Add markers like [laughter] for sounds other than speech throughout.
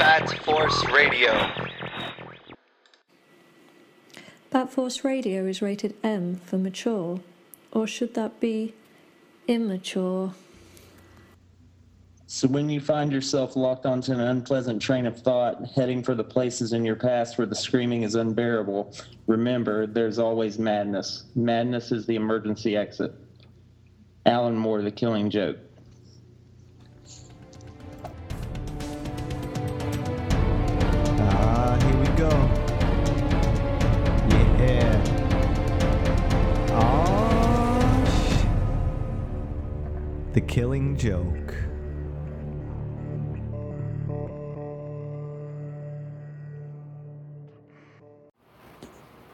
Bat Force Radio. Bat Force Radio is rated M for mature, or should that be immature? So when you find yourself locked onto an unpleasant train of thought, heading for the places in your past where the screaming is unbearable, remember there's always madness. Madness is the emergency exit. Alan Moore, The Killing Joke. The Killing Joke.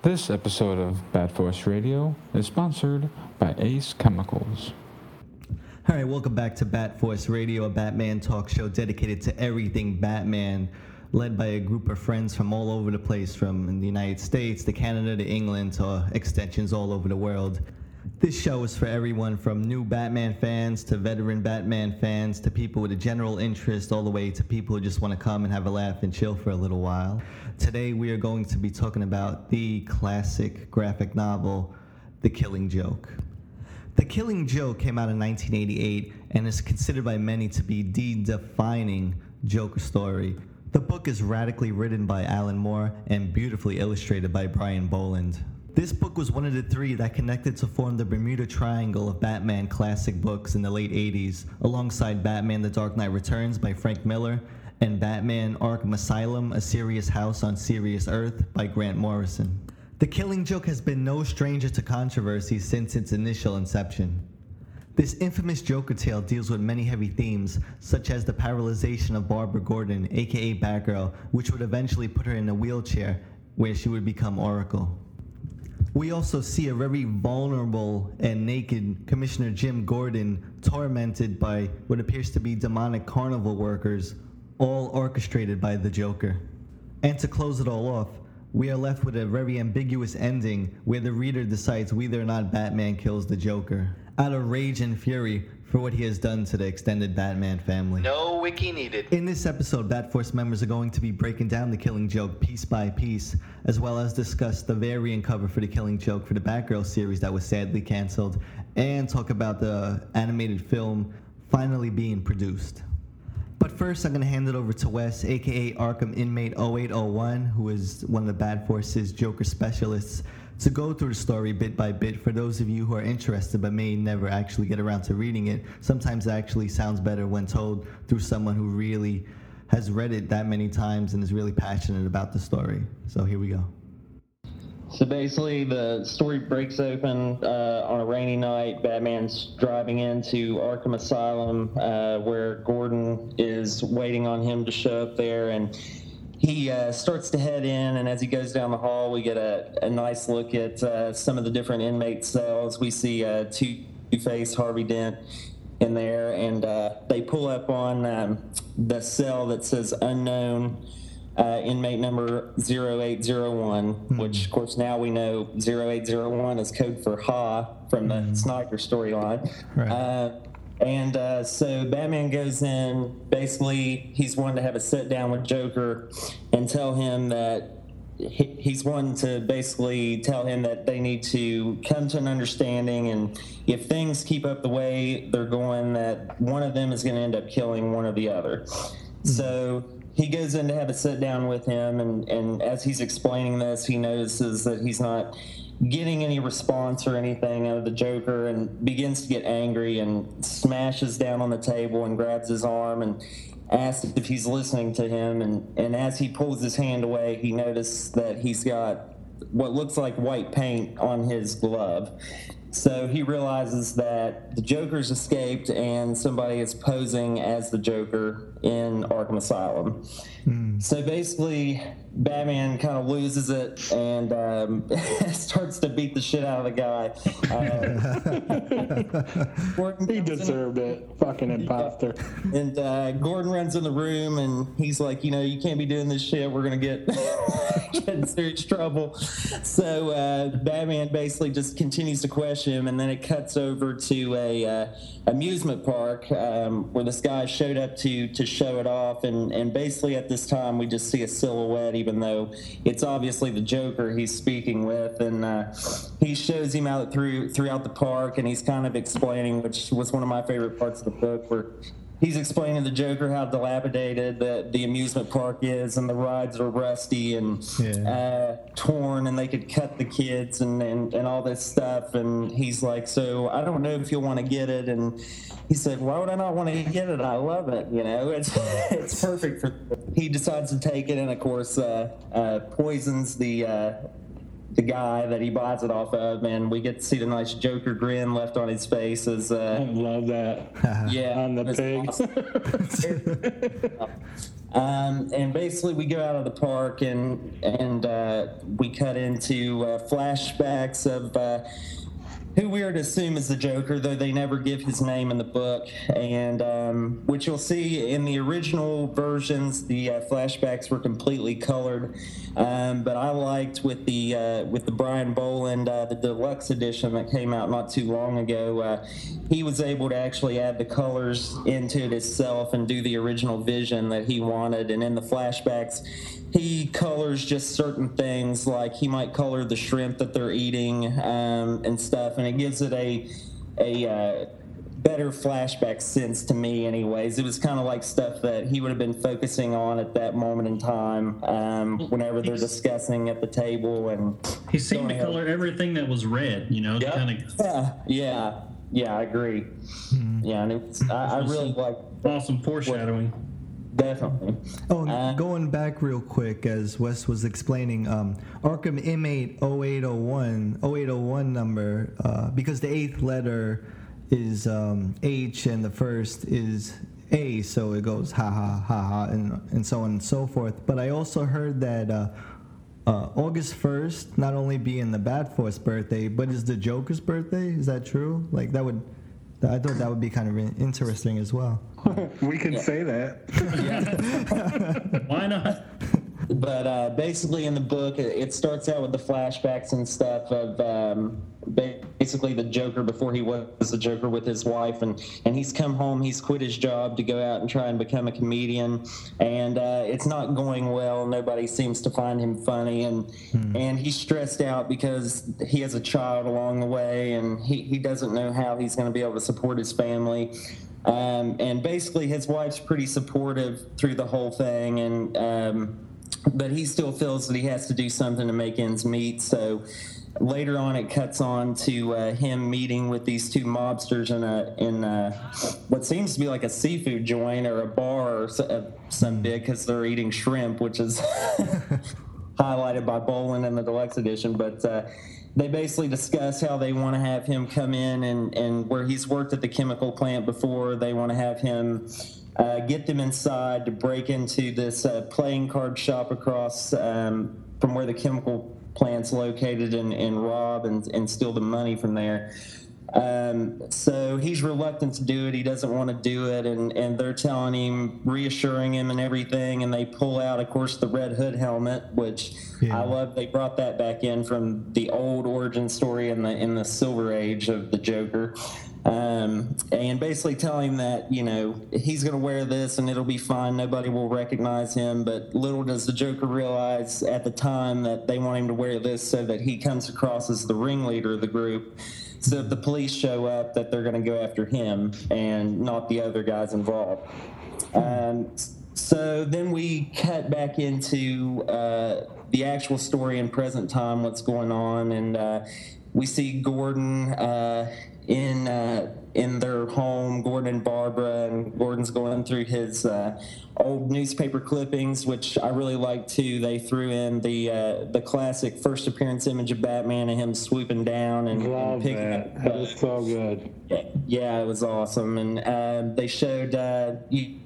This episode of Bat Force Radio is sponsored by Ace Chemicals. All right, welcome back to Bat Force Radio, a Batman talk show dedicated to everything Batman, led by a group of friends from all over the place, from the United States to Canada to England to extensions all over the world. This show is for everyone from new Batman fans to veteran Batman fans to people with a general interest, all the way to people who just want to come and have a laugh and chill for a little while. Today, we are going to be talking about the classic graphic novel, The Killing Joke. The Killing Joke came out in 1988 and is considered by many to be the defining Joker story. The book is radically written by Alan Moore and beautifully illustrated by Brian Bolland. This book was one of the three that connected to form the Bermuda Triangle of Batman classic books in the late 80s, alongside Batman The Dark Knight Returns by Frank Miller and Batman Arkham Asylum A Serious House on Serious Earth by Grant Morrison. The Killing Joke has been no stranger to controversy since its initial inception. This infamous Joker tale deals with many heavy themes, such as the paralyzation of Barbara Gordon, aka Batgirl, which would eventually put her in a wheelchair where she would become Oracle. We also see a very vulnerable and naked Commissioner Jim Gordon tormented by what appears to be demonic carnival workers, all orchestrated by the Joker. And to close it all off, we are left with a very ambiguous ending where the reader decides whether or not Batman kills the Joker, out of rage and fury for what he has done to the extended Batman family. No wiki needed. In this episode, Bat Force members are going to be breaking down the Killing Joke piece by piece, as well as discuss the variant cover for the Killing Joke for the Batgirl series that was sadly canceled, and talk about the animated film finally being produced. But first, I'm going to hand it over to Wes, aka Arkham Inmate 0801, who is one of the Bat Force's Joker specialists, to go through the story bit by bit for those of you who are interested but may never actually get around to reading it. Sometimes it actually sounds better when told through someone who really has read it that many times and is really passionate about the story. So here we go. So basically, the story breaks open uh, on a rainy night. Batman's driving into Arkham Asylum, uh, where Gordon is waiting on him to show up there, and he uh, starts to head in. And as he goes down the hall, we get a, a nice look at uh, some of the different inmate cells. We see uh, Two Face, Harvey Dent in there, and uh, they pull up on um, the cell that says unknown uh, inmate number 0801, which of course now we know 0801 is code for Ha from the Snyder storyline. Right. And uh, so Batman goes in. Basically, he's wanting to have a sit down with Joker and tell him that he, he's wanting to basically tell him that they need to come to an understanding. And if things keep up the way they're going, that one of them is going to end up killing one or the other. So he goes in to have a sit down with him, and, and as he's explaining this, he notices that he's not getting any response or anything out of the Joker and begins to get angry and smashes down on the table and grabs his arm and asks if he's listening to him. And, and as he pulls his hand away, he notices that he's got what looks like white paint on his glove. So he realizes that the Joker's escaped and somebody is posing as the Joker in Arkham Asylum. So basically, Batman kind of loses it and um, [laughs] starts to beat the shit out of the guy. Uh, [laughs] He comes in- deserved it. Fucking imposter. and uh, Gordon runs in the room and he's like, you know, you can't be doing this shit. We're gonna get [laughs] get in serious trouble. So uh, Batman basically just continues to question him, and then it cuts over to a uh, amusement park um, where this guy showed up to to show it off, and and basically at this time we just see a silhouette, even though it's obviously the Joker he's speaking with, and uh, he shows him out through throughout the park, and he's kind of explaining, which was one of my favorite parts of the book, where he's explaining to the Joker how dilapidated the, the amusement park is, and the rides are rusty and Yeah. uh, torn, and they could cut the kids and, and, and all this stuff. And he's like, "So I don't know if you'll want to get it." And he said, "Why would I not want to get it? I love it. You know, it's [laughs] it's perfect for." He decides to take it, and of course, uh, uh, poisons the. The guy that he buys it off of, and we get to see the nice Joker grin left on his face as I uh, love that. [laughs] yeah, On the it's pig. awesome. [laughs] um, and basically, we go out of the park and and uh, we cut into uh, flashbacks of uh, who we are to assume is the Joker, though they never give his name in the book, and um, which you'll see in the original versions, the uh, flashbacks were completely colored. Um, but I liked with the uh, with the Brian Bolland, uh, the deluxe edition that came out not too long ago. Uh, he was able to actually add the colors into it himself and do the original vision that he wanted. And in the flashbacks, he colors just certain things, like he might color the shrimp that they're eating um, and stuff, and it gives it a a uh, better flashback sense to me. Anyways, it was kind of like stuff that he would have been focusing on at that moment in time, um, whenever they're discussing at the table and. He seemed to color everything that was red, you know, Yeah. kind of Yeah, yeah, yeah, I agree. Yeah, and it's, I, I really like awesome foreshadowing. Definitely. Oh, Uh, going back real quick, as Wes was explaining, um, Arkham Inmate 0801, 0801 number, uh, because the eighth letter is um, H and the first is A, so it goes ha ha ha ha, and, and so on and so forth. But I also heard that uh, uh, August 1st not only being the Bat Force birthday, but is the Joker's birthday. Is that true? Like, that would. I thought that would be kind of interesting as well. [laughs] we can say that. [laughs] [laughs] Why not? But uh, basically, in the book, it, starts out with the flashbacks and stuff of um, basically the Joker before he was the Joker with his wife, and and he's come home, he's quit his job to go out and try and become a comedian, and uh, it's not going well. Nobody seems to find him funny, and and he's stressed out because he has a child along the way, and he he doesn't know how he's going to be able to support his family. Um, and basically, his wife's pretty supportive through the whole thing, and um, but he still feels that he has to do something to make ends meet. So later on, it cuts on to uh, him meeting with these two mobsters in a in a, what seems to be like a seafood joint or a bar or some big because they're eating shrimp, which is [laughs] highlighted by Bolland in the deluxe edition. But uh, they basically discuss how they want to have him come in and, and where he's worked at the chemical plant before, they want to have him uh, get them inside to break into this uh, playing card shop across um, from where the chemical plant's located and, and rob and, and steal the money from there. Um, so he's reluctant to do it. He doesn't want to do it, and, and they're telling him, reassuring him, and everything. And they pull out, of course, the Red Hood helmet, which Yeah. I love. They brought that back in from the old origin story in the in the Silver Age of the Joker, um, and basically telling him that you know he's going to wear this and it'll be fine. Nobody will recognize him. But little does the Joker realize at the time that they want him to wear this so that he comes across as the ringleader of the group. So if the police show up, that they're going to go after him and not the other guys involved. Um, so then we cut back into uh, the actual story in present time, what's going on, and uh, we see Gordon uh, in uh, in their home. Gordon and Barbara, and Gordon's going through his uh, old newspaper clippings, which I really like too. They threw in the uh, the classic first appearance image of Batman and him swooping down and, and Love picking that. up. That is so good. Yeah, it was awesome, and uh, they showed uh, you,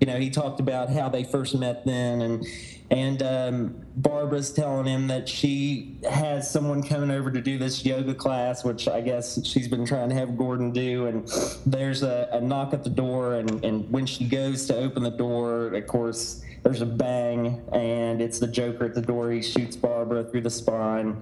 you know, he talked about how they first met then, and and um, Barbara's telling him that she has someone coming over to do this yoga class, which I guess she's been trying to have Gordon do. And there's a, a knock at the door, and, and when she goes to open the door, of course, there's a bang, and it's the Joker at the door. He shoots Barbara through the spine,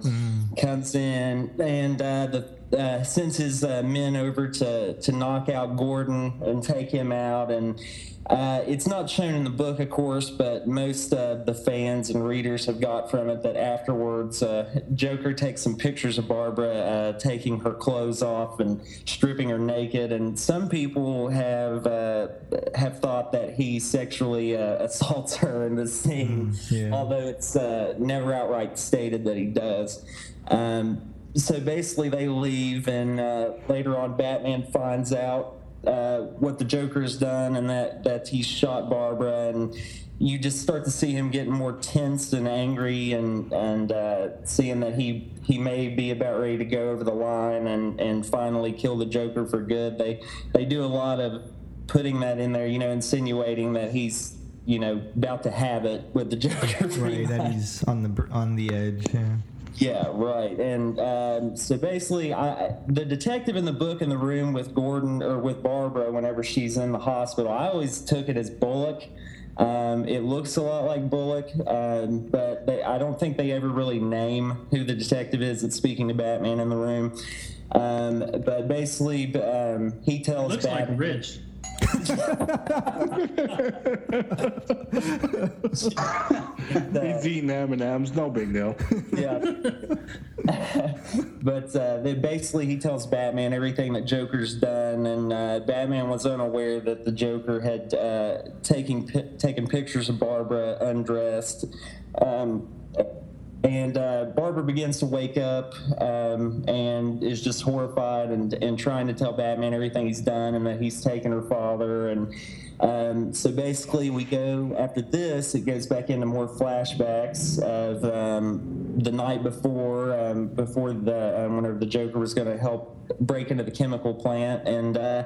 comes in, and uh, the uh, sends his uh, men over to to knock out Gordon and take him out. And uh, it's not shown in the book, of course, but most of the fans and readers have got from it that afterwards, uh, Joker takes some pictures of Barbara uh, taking her clothes off and stripping her naked. And some people have uh, have thought that he sexually uh, [laughs] assaults her in the scene, yeah. although it's uh, never outright stated that he does. Um, so basically, they leave, and uh, later on, Batman finds out uh, what the Joker has done and that that he's shot Barbara, and you just start to see him getting more tense and angry, and and uh, seeing that he he may be about ready to go over the line and and finally kill the Joker for good. They they do a lot of putting that in there, you know, insinuating that he's you know about to have it with the [laughs] Joker. Right, that he's on the on the edge. Yeah. Yeah, right. And um, so basically, I, the detective in the book in the room with Gordon or with Barbara, whenever she's in the hospital, I always took it as Bullock. Um, it looks a lot like Bullock, um, but they, I don't think they ever really name who the detective is that's speaking to Batman in the room. Um, but basically, um, he tells Looks like Batman. He's eating M&M's, no big deal. [laughs] yeah. but uh, then basically, he tells Batman everything that Joker's done, and uh, Batman was unaware that the Joker had uh, taken taken pictures of Barbara undressed. Um, and uh, Barbara begins to wake up um, and is just horrified and, and trying to tell Batman everything he's done and that he's taken her father. And um, so basically, we go after this, it goes back into more flashbacks of um, the night before, um, before the um, whenever the Joker was going to help break into the chemical plant. And uh,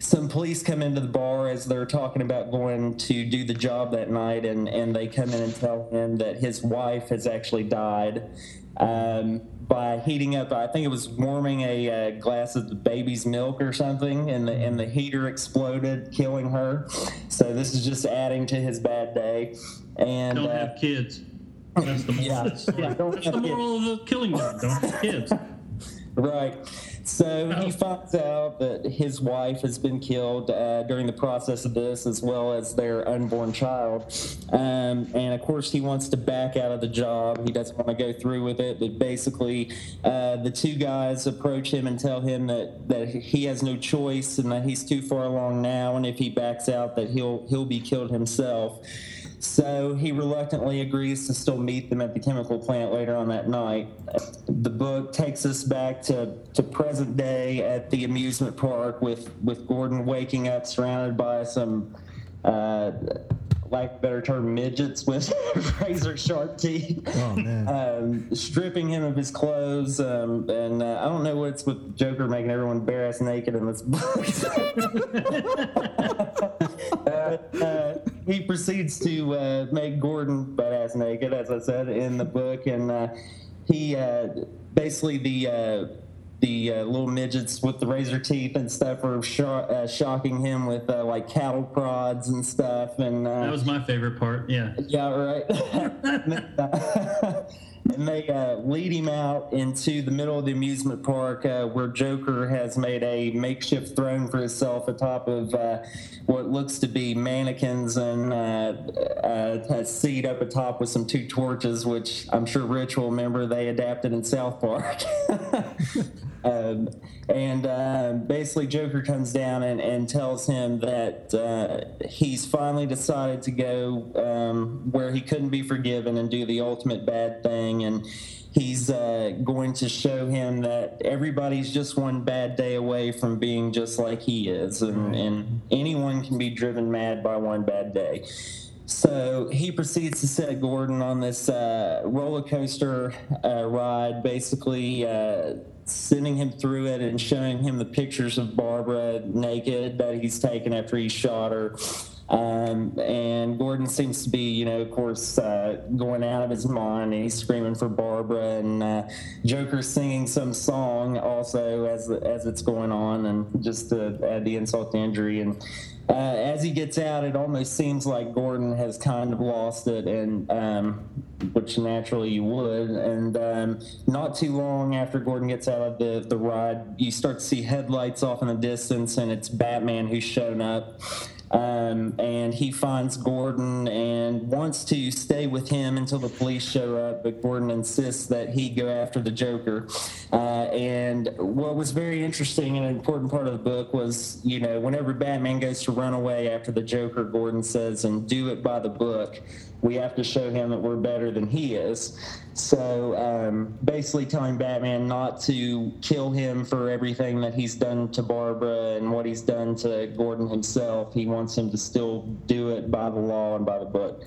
some police come into the bar as they're talking about going to do the job that night, and, and they come in and tell him that his wife has actually died um, by heating up. I think it was warming a uh, glass of the baby's milk or something, and the and the heater exploded, killing her. So this is just adding to his bad day. And Don't uh, have kids. That's the moral [laughs] Yeah. of the. Yeah, don't That's the have kids. moral of the killing them. Don't have kids. [laughs] Right. So Oh. he finds out that his wife has been killed uh, during the process of this, as well as their unborn child. Um, and of course, he wants to back out of the job. He doesn't want to go through with it. But basically, uh, the two guys approach him and tell him that, that he has no choice and that he's too far along now. And if he backs out, that he'll he'll be killed himself. So he reluctantly agrees to still meet them at the chemical plant later on that night. The book takes us back to, to present day at the amusement park with, with Gordon waking up surrounded by some, uh, like better term, midgets with [laughs] razor sharp teeth. Oh man. [laughs] Um, stripping him of his clothes, um, and uh, I don't know what's with Joker making everyone bare ass naked in this book. [laughs] uh, uh, he proceeds to uh, make Gordon butt ass naked, as I said in the book, and uh, he uh, basically the uh, the uh, little midgets with the razor teeth and stuff are sho- uh, shocking him with uh, like cattle prods and stuff, and uh, That was my favorite part. Yeah. yeah, right. [laughs] [laughs] [laughs] and they uh, lead him out into the middle of the amusement park uh, where Joker has made a makeshift throne for himself atop of uh, what looks to be mannequins and uh, uh, a seat up atop with some two torches, which I'm sure Rich will remember they adapted in South Park. [laughs] Um, and uh, basically, Joker comes down and, and tells him that uh, he's finally decided to go um, where he couldn't be forgiven and do the ultimate bad thing. And he's uh, going to show him that everybody's just one bad day away from being just like he is. And, and anyone can be driven mad by one bad day. So he proceeds to set Gordon on this uh, roller coaster uh, ride, basically uh, sending him through it and showing him the pictures of Barbara naked that he's taken after he shot her. Um, and Gordon seems to be, you know, of course, uh, going out of his mind and he's screaming for Barbara and uh, Joker singing some song also as as it's going on and just to add the insult to injury. And uh, as he gets out, it almost seems like Gordon has kind of lost it, and um, which naturally you would. And um, not too long after Gordon gets out of the, the ride, you start to see headlights off in the distance, and it's Batman who's shown up. Um, and he finds Gordon and wants to stay with him until the police show up, but Gordon insists that he go after the Joker. Uh, and what was very interesting and an important part of the book was, you know, whenever Batman goes to run away after the Joker, Gordon says, and do it by the book. We have to show him that we're better than he is. So um, basically, telling Batman not to kill him for everything that he's done to Barbara and what he's done to Gordon himself. He wants him to still do it by the law and by the book.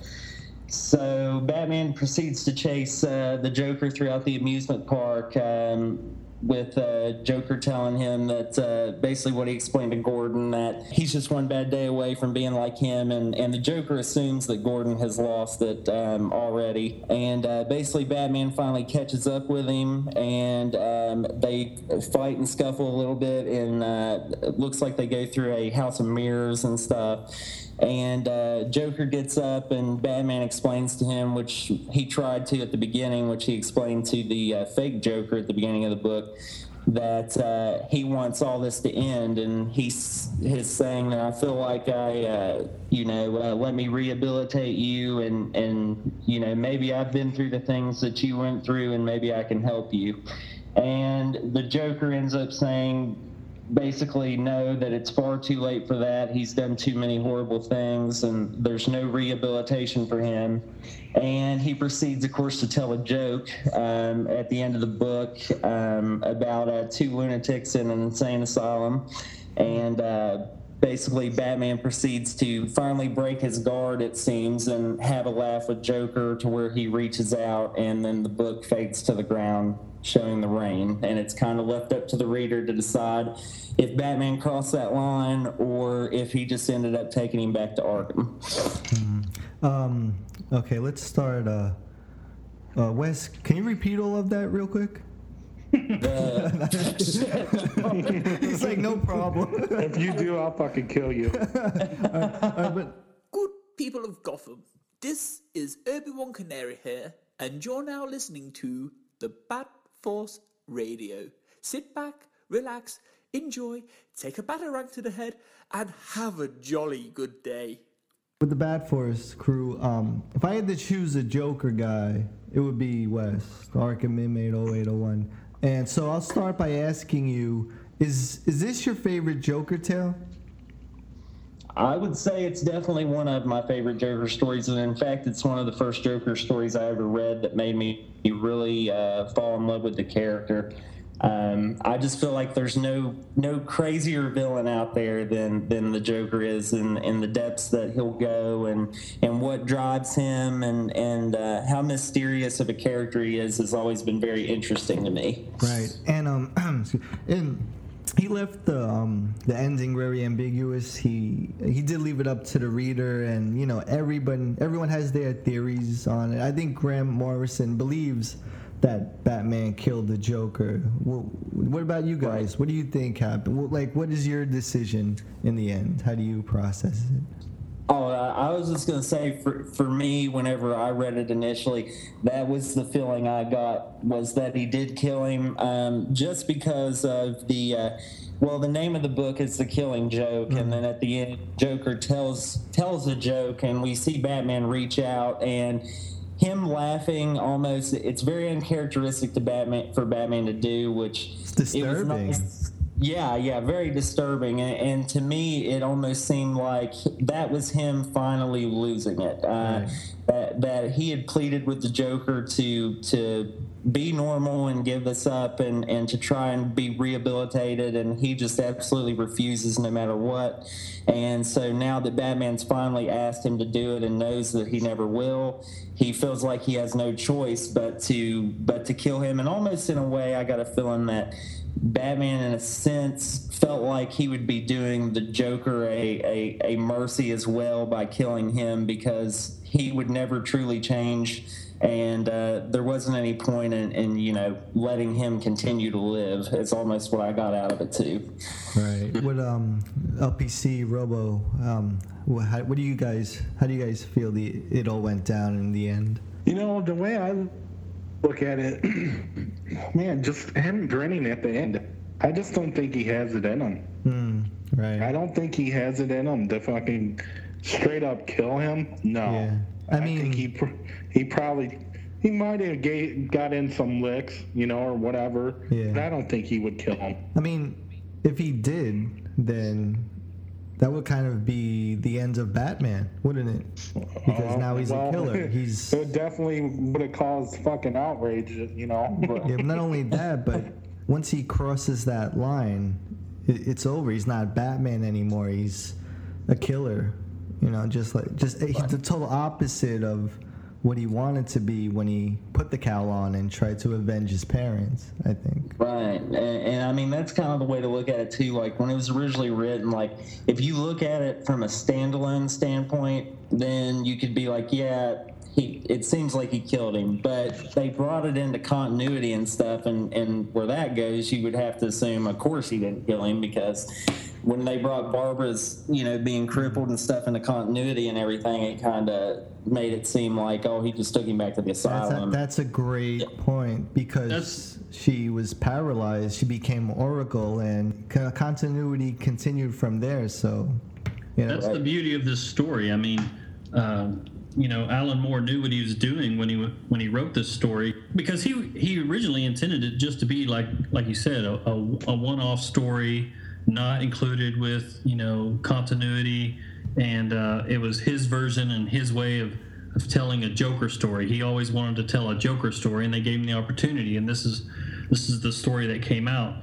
So Batman proceeds to chase uh, the Joker throughout the amusement park. Um, with uh, Joker telling him that uh, basically what he explained to Gordon that he's just one bad day away from being like him, and, and the Joker assumes that Gordon has lost it um, already. And uh, basically, Batman finally catches up with him, and um, they fight and scuffle a little bit, and uh, it looks like they go through a house of mirrors and stuff. And uh, Joker gets up, and Batman explains to him, which he tried to at the beginning, which he explained to the uh, fake Joker at the beginning of the book, that uh, he wants all this to end. And he's, he's saying that I feel like I, uh, you know, uh, let me rehabilitate you, and, and, you know, maybe I've been through the things that you went through, and maybe I can help you. And the Joker ends up saying, basically know that it's far too late for that. He's done too many horrible things, and there's no rehabilitation for him. And he proceeds, of course, to tell a joke um, at the end of the book um, about uh, two lunatics in an insane asylum. And uh, basically, Batman proceeds to finally break his guard, it seems, and have a laugh with Joker to where he reaches out, and then the book fades to the ground showing the rain. And it's kind of left up to the reader to decide if Batman crossed that line or if he just ended up taking him back to Arkham. Um, okay, let's start. Uh, uh, Wes, can you repeat all of that real quick? It's like no problem. If you do, I'll fucking kill you. [laughs] Uh, but Good people of Gotham, this is Obi-Wan Canary here, and you're now listening to the Bat Force Radio. Sit back, relax, enjoy, take a batarang to the head, and have a jolly good day. with the Bat Force crew, um, if I had to choose a Joker guy, it would be Wes, Arkham Inmate 0801. And so I'll start by asking you: Is is this your favorite Joker tale? I would say it's definitely one of my favorite Joker stories, and in fact, it's one of the first Joker stories I ever read that made me really uh, fall in love with the character. Um, I just feel like there's no no crazier villain out there than than the Joker is, in, in the depths that he'll go, and and what drives him, and and uh, how mysterious of a character he is has always been very interesting to me. Right. And um, [clears throat] and he left the um the ending very ambiguous. He he did leave it up to the reader, and you know everyone everyone has their theories on it. I think Grant Morrison believes that Batman killed the Joker. What, what about you guys? What do you think happened? Like, what is your decision in the end? How do you process it? Oh, I was just gonna say for for me, whenever I read it initially, that was the feeling I got was that he did kill him, um, just because of the. Uh, well, the name of the book is The Killing Joke, and then at the end, Joker tells tells a joke, and we see Batman reach out and him laughing almost. It's very uncharacteristic to Batman for Batman to do, which It's it was disturbing. nice- yeah, yeah, very disturbing. And, and to me, it almost seemed like that was him finally losing it. Uh, Right. that, that he had pleaded with the Joker to to be normal and give this up and, and to try and be rehabilitated. And he just absolutely refuses no matter what. And so now that Batman's finally asked him to do it and knows that he never will, he feels like he has no choice but to but to kill him. And almost in a way, I got a feeling that Batman, in a sense, felt like he would be doing the Joker a, a, a mercy as well by killing him because he would never truly change. And uh, there wasn't any point in, in, you know, letting him continue to live. It's almost what I got out of it, too. Right. [laughs] What um LPC Robo um what, how, what do you guys how do you guys feel the it all went down in the end? You know, the way I look at it, [clears throat] man, just him grinning at the end. I just don't think he has it in him. Hmm. Right. I don't think he has it in him to fucking straight up kill him. No. Yeah. I mean- think he he probably he might have ga- got in some licks, you know, or whatever. Yeah. But I don't think he would kill him. I mean, if he did, then that would kind of be the end of Batman, wouldn't it? Because Uh, now he's well, a killer. He's [laughs] it definitely would have caused fucking outrage, you know. [laughs] But yeah, but not only that, but once he crosses that line, it, it's over. He's not Batman anymore. He's a killer. You know, just like just he's the total opposite of what he wanted to be when he put the cowl on and tried to avenge his parents. I think. Right, and, and I mean that's kind of the way to look at it too. Like when it was originally written, like if you look at it from a standalone standpoint, then you could be like, yeah, he. It seems like he killed him, but they brought it into continuity and stuff, and and where that goes, you would have to assume, of course, he didn't kill him because when they brought Barbara's, you know, being crippled and stuff into continuity and everything, it kind of made it seem like, oh, he just took him back to the That's a, asylum. that's a great point because That's- she was paralyzed. She became Oracle, and continuity continued from there. So, you know, That's the beauty of this story. I mean, um, you know, Alan Moore knew what he was doing when he when he wrote this story because he he originally intended it just to be like like you said a, a, a one-off story, not included with you know continuity, and uh, it was his version and his way of. Of telling a Joker story, he always wanted to tell a Joker story, and they gave him the opportunity. And this is this is the story that came out.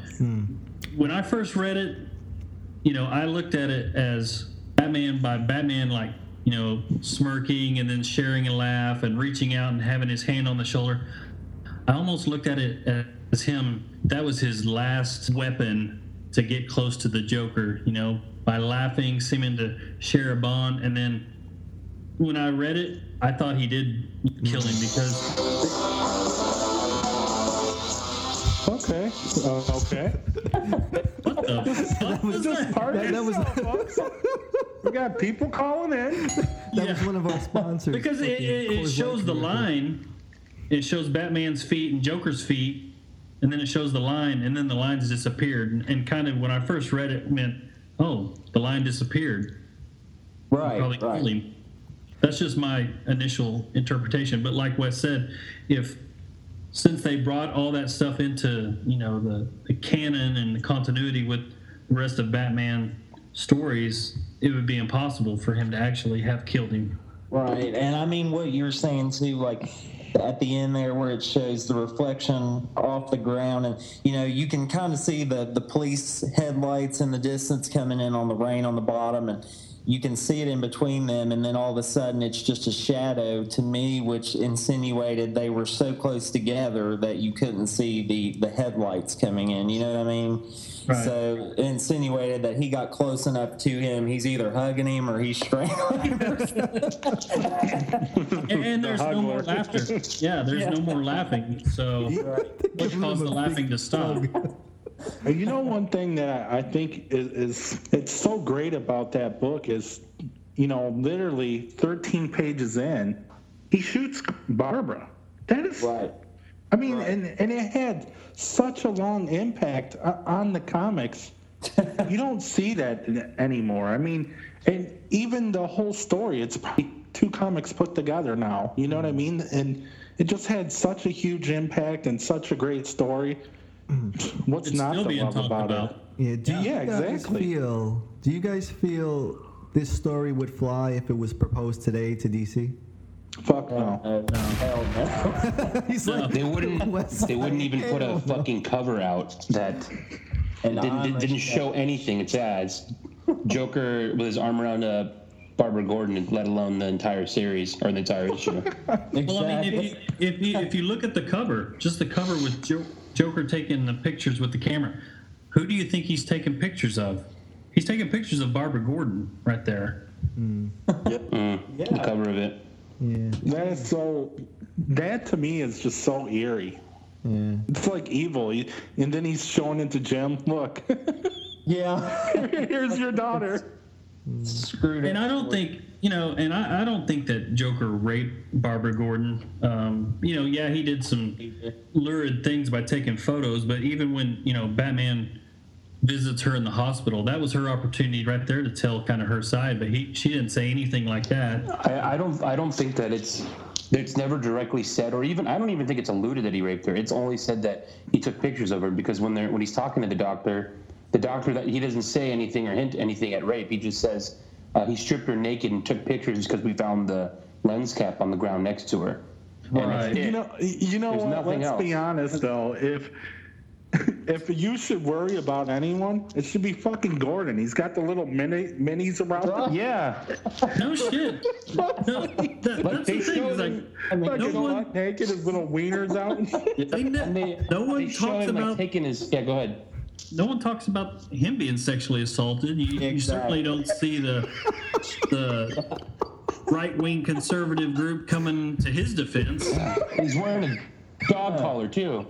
When I first read it, you know, I looked at it as Batman by Batman, like, you know, smirking and then sharing a laugh and reaching out and having his hand on the shoulder. I almost looked at it as him, that was his last weapon to get close to the Joker, you know, by laughing, seeming to share a bond. And then when I read it, I thought he did kill him because okay, uh, okay. what the fuck was that? Part That- that was- [laughs] we got people calling in. that was one of our sponsors. because it, it, it shows the line it shows batman's feet and joker's feet and then it shows the line and then the lines disappeared and, and kind of when i first read it meant oh the line disappeared right, probably right. killed that's just my initial interpretation but like wes said if since they brought all that stuff into you know the, the canon and the continuity with the rest of batman stories it would be impossible for him to actually have killed him. Right, and I mean what you're saying too, like at the end there where it shows the reflection off the ground, and you know you can kind of see the the police headlights in the distance coming in on the rain on the bottom, and you can see it in between them, and then all of a sudden it's just a shadow to me, which insinuated they were so close together that you couldn't see the the headlights coming in. You know what I mean? Right. So insinuated that he got close enough to him. He's either hugging him or he's strangling him. and, [laughs] and there's no more laughter. Yeah, there's no more laughing. So [laughs] what caused the laughing to stop? [laughs] And You know, one thing that I think is, is it's so great about that book is, you know, literally 13 pages in, he shoots Barbara. That is, Right. I mean, and and it had such a long impact on the comics. you don't see that anymore. I mean, and even the whole story, it's probably two comics put together now. You know what I mm-hmm. mean? And it just had such a huge impact and such a great story. What's It's not still to being love talked about, about. it? Yeah, do Yeah, you guys exactly. feel? Do you guys feel this story would fly if it was proposed today to DC? Fuck no. Uh, hell no. [laughs] He's No. like, They wouldn't. [laughs] They wouldn't even put a no. fucking cover out that And didn't, I'm didn't show anything. It's ads. Joker with his arm around uh, Barbara Gordon, let alone the entire series or the entire issue. Well, I mean, if you, if you if you look at the cover, just the cover with jo- Joker taking the pictures with the camera. Who do you think he's taking pictures of? He's taking pictures of Barbara Gordon right there. Mm, The cover of it. Yeah, That is so. That to me is just so eerie. yeah. It's like evil. He- And then he's showing it to Jim. Look, Yeah. [laughs] here's your daughter. [laughs] Screwed And I don't think, you know, and I, I don't think that Joker raped Barbara Gordon. Um, you know, yeah, he did some lurid things by taking photos, but even when, you know, Batman visits her in the hospital, that was her opportunity right there to tell kind of her side, but he she didn't say anything like that. I, I don't. I don't think that it's. It's never directly said, or even I don't even think it's alluded that he raped her. It's only said that he took pictures of her because when they're when he's talking to the doctor, the doctor that he doesn't say anything or hint anything at rape. He just says uh, he stripped her naked and took pictures because we found the lens cap on the ground next to her. And Right. it. You know, you know what? nothing Let's else. be honest though. If [laughs] if you should worry about anyone, it should be fucking Gordon. He's got the little mini minis around. him. yeah, No shit. No, that, that's they the thing. Is like, him- Like no his one, butt naked, his little wieners out. [laughs] they and they, no one they talks him about like taking his. Yeah, go ahead. No one talks about him being sexually assaulted. You, you certainly don't see the the right wing conservative group coming to his defense. He's wearing a dog collar too.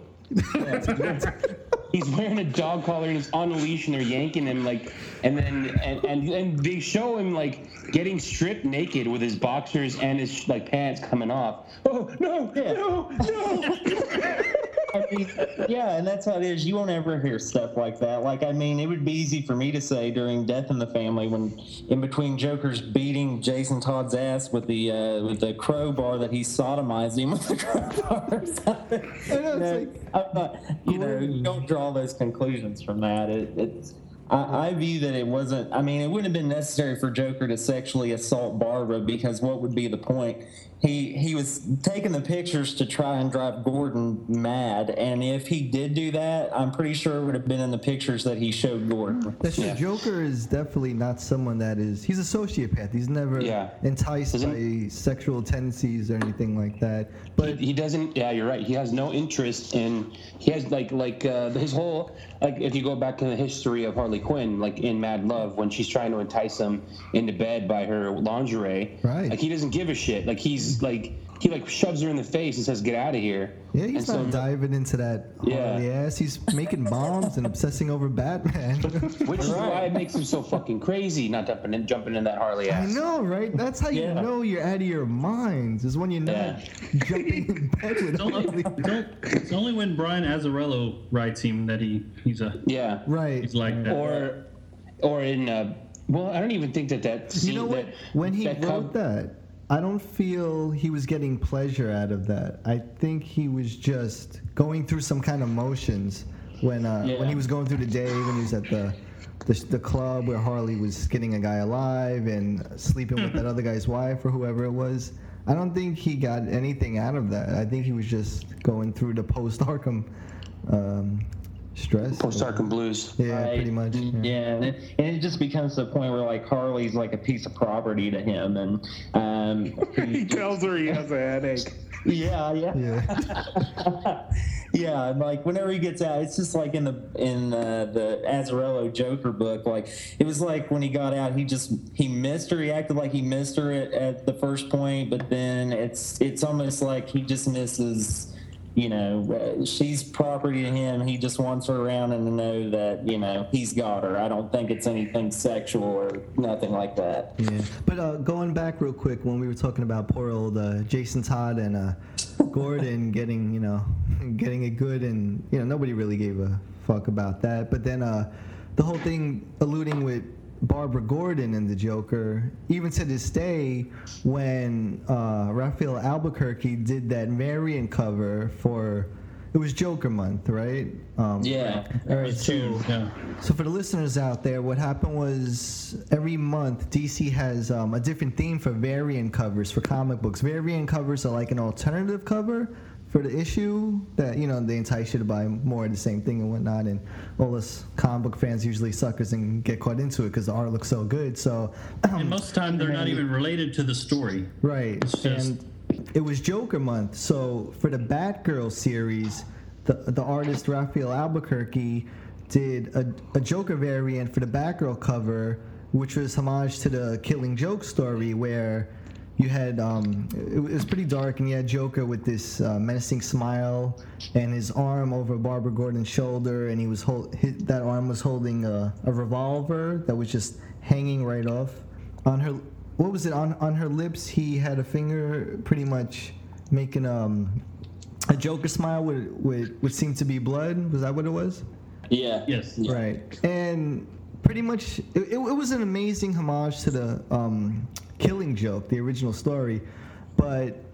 he's wearing a dog collar and he's on a leash and they're yanking him like and then and, and and they show him like getting stripped naked with his boxers and his like pants coming off. Oh no, no, no. [laughs] I mean, yeah, and that's how it is. You won't ever hear stuff like that. Like, I mean, it would be easy for me to say during Death in the Family, when in between Joker's beating Jason Todd's ass with the uh, with the crowbar that he sodomized him with the [laughs] crowbar. or something. [laughs] You know, I'm not, you know, don't draw those conclusions from that. It, it's. I, I view that it wasn't. I mean, it wouldn't have been necessary for Joker to sexually assault Barbara because what would be the point? He he was taking the pictures to try and drive Gordon mad, and if he did do that, I'm pretty sure it would have been in the pictures that he showed Gordon. That's true. Joker is definitely not someone that is. He's a sociopath. He's never Yeah. enticed Doesn't- by sexual tendencies or anything like that. But he doesn't yeah you're right he has no interest in he has like like uh, his whole like if you go back to the history of harley quinn like in mad love when she's trying to entice him into bed by her lingerie Right. like he doesn't give a shit like he's like he like shoves her in the face and says get out of here yeah, he's and not so, diving into that Yeah. Harley ass. He's making bombs and obsessing over Batman. [laughs] which is why it makes him so fucking crazy not jumping in jumping in that harley ass. I know, right? That's how you Yeah. know you're out of your minds. Is when you're not Yeah. jumping in bed with It's only, Harley. it's only- it's only when Brian Azzarello writes him that he he's a yeah Right. he's like that. or or in uh well i don't even think that that You know what? that When he that wrote cov- that, I don't feel he was getting pleasure out of that. I think he was just going through some kind of motions when uh, when he was going through the day when he was at the, the the club where Harley was skinning a guy alive and sleeping with that other guy's wife or whoever it was. I don't think he got anything out of that. I think he was just going through the post Arkham um, stress. post arkham blues Yeah, Right. pretty much. Yeah, Yeah. and, it, and it just becomes the point where like Harley's like a piece of property to him, and um, [laughs] he tells her he has a headache. yeah, yeah, Yeah. [laughs] yeah. And like whenever he gets out, it's just like in the in uh, the Azzarello Joker book. Like it was like when he got out, he just he missed her. He acted like he missed her at, at the first point, but then it's it's almost like he just misses. You know, she's property to him. He just wants her around and to know that you know he's got her. I don't think it's anything sexual or nothing like that. Yeah, but uh, going back real quick when we were talking about poor old uh, Jason Todd and uh, Gordon [laughs] getting, you know, getting it good, and you know nobody really gave a fuck about that. But then uh, the whole thing alluding with Barbara Gordon and the Joker, even to this day, when uh, Rafael Albuquerque did that variant cover for. It was Joker month, right? Um, Yeah. All right, so yeah. so for the listeners out there, what happened was every month DC has um, a different theme for variant covers for comic books. Variant covers are like an alternative cover for the issue that you know they entice you to buy more of the same thing and whatnot. And all us comic book fans usually suckers and get caught into it because the art looks so good. So [clears throat] And most of the time they're not even related to the story. Right. Just- and it was Joker month. So for the Batgirl series, the the artist Rafael Albuquerque did a, a Joker variant for the Batgirl cover, which was homage to the Killing Joke story, where you had um, it was pretty dark, and you had Joker with this uh, menacing smile and his arm over Barbara Gordon's shoulder, and he was hold his, that arm was holding a, a revolver that was just hanging right off on her. What was it on on her lips? He had a finger pretty much making um, a Joker smile with with what seemed to be blood. Was that what it was? Yeah. Yes. Right. And pretty much, it, it, it was an amazing homage to the um, Killing Joke, the original story, but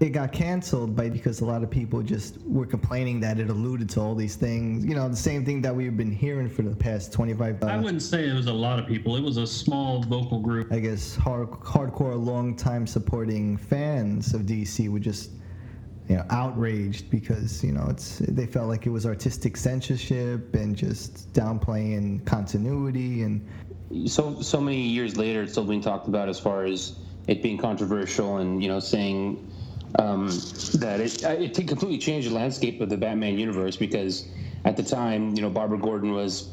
it got canceled by because a lot of people just were complaining that it alluded to all these things. You know, the same thing that we've been hearing for the past 25 I uh, wouldn't say it was a lot of people. It was a small vocal group. I guess hard, hardcore, long time supporting fans of DC were just you know outraged because you know it's they felt like it was artistic censorship and just downplaying continuity and so so many years later, it's still being talked about as far as it being controversial and you know saying um, that it it completely changed the landscape of the Batman universe because at the time, you know, Barbara Gordon was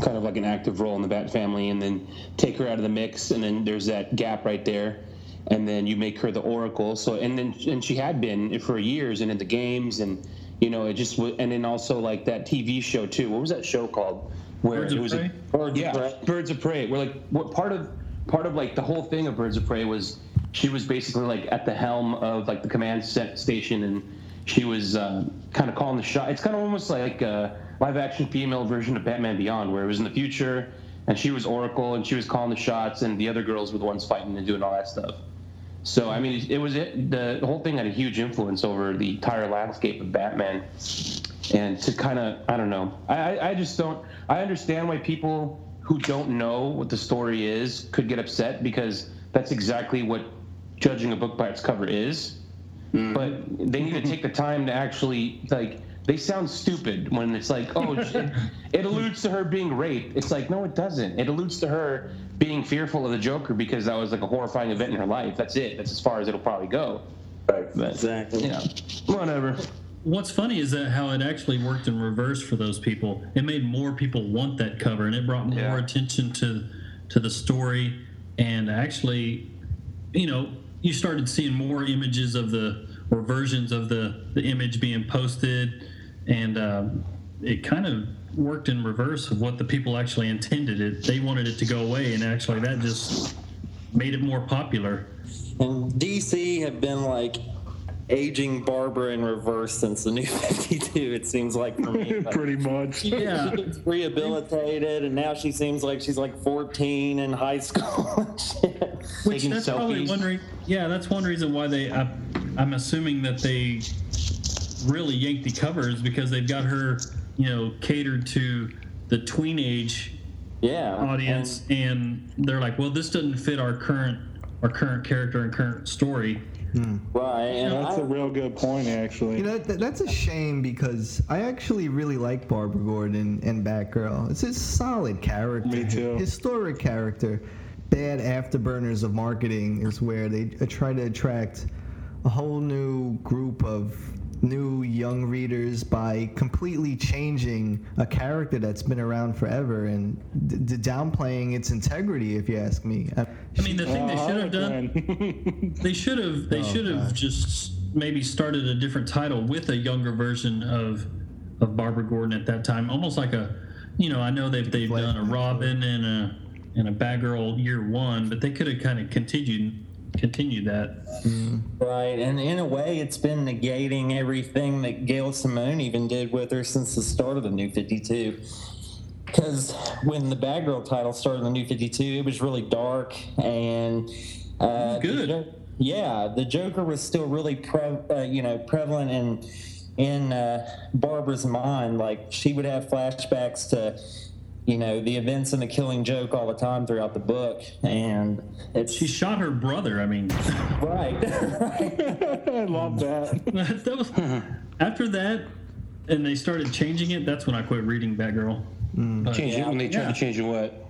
kind of like an active role in the Bat family, and then take her out of the mix, and then there's that gap right there, and then you make her the Oracle. So and then and she had been for years and in the games, and you know it just and then also like that TV show too. What was that show called? Where Birds of it was Prey? A, Birds yeah, of Prey. Birds of Prey. We're like what part of part of like the whole thing of Birds of Prey was she was basically like at the helm of like the command set station and she was uh, kind of calling the shot. It's kind of almost like a live action female version of Batman Beyond, where it was in the future and she was Oracle and she was calling the shots and the other girls were the ones fighting and doing all that stuff. So I mean, it was it. The, the whole thing had a huge influence over the entire landscape of Batman, and to kind of I don't know. I I- I just don't. I understand why people who don't know what the story is could get upset because that's exactly what judging a book by its cover is. Mm-hmm. But they need to take the time to actually like. They sound stupid when it's like, oh, it, [laughs] it alludes to her being raped. It's like, no, it doesn't. It alludes to her being fearful of the Joker because that was like a horrifying event in her life. That's it. That's as far as it'll probably go. Right. But, Exactly. You know, whatever. What's funny is that how it actually worked in reverse for those people. It made more people want that cover, and it brought more Yeah. attention to to the story. And actually, you know, you started seeing more images of the or versions of the the image being posted, and um, it kind of worked in reverse of what the people actually intended. It they wanted it to go away, and actually that just made it more popular. And DC have been like aging Barbara in reverse since the New [laughs] 52. It seems like for me. [laughs] Like, Pretty much. Yeah. She gets rehabilitated, and now she seems like she's like 14 in high school. [laughs] Which Taking that's probably selfies. one re- yeah, that's one reason why they. I, I'm assuming that they really yanked the covers because they've got her, you know, catered to the tween age yeah. audience, and, they're like, well, this doesn't fit our current our current character and current story. And- right. And That's I- a real good point, actually. You know, that, that's a shame because I actually really like Barbara Gordon and Batgirl. It's a solid character. Me too. Historic character. Bad afterburners of marketing is where they uh, try to attract a whole new group of new young readers by completely changing a character that's been around forever and d- d- downplaying its integrity, if you ask me. I, I mean, the thing they should have done oh, [laughs] they should have they Oh, should have just maybe started a different title with a younger version of of Barbara Gordon at that time, almost like a, you know, I know they've they've done a Robin and a and a Batgirl year one, but they could have kind of continued continued that. Right, and in a way, it's been negating everything that Gail Simone even did with her since the start of the New 52. Because when the Batgirl title started in the New 52, it was really dark and uh, Good. the yeah, the Joker was still really pre- uh, you know prevalent in in uh, Barbara's mind. Like she would have flashbacks to you know the events in the Killing Joke all the time throughout the book, and it's She shot her brother. I mean, [laughs] right. [laughs] I love that. [laughs] that was after that, and they started changing it. That's when I quit reading Batgirl. Mm. But Change it when they tried Yeah. to change it. What?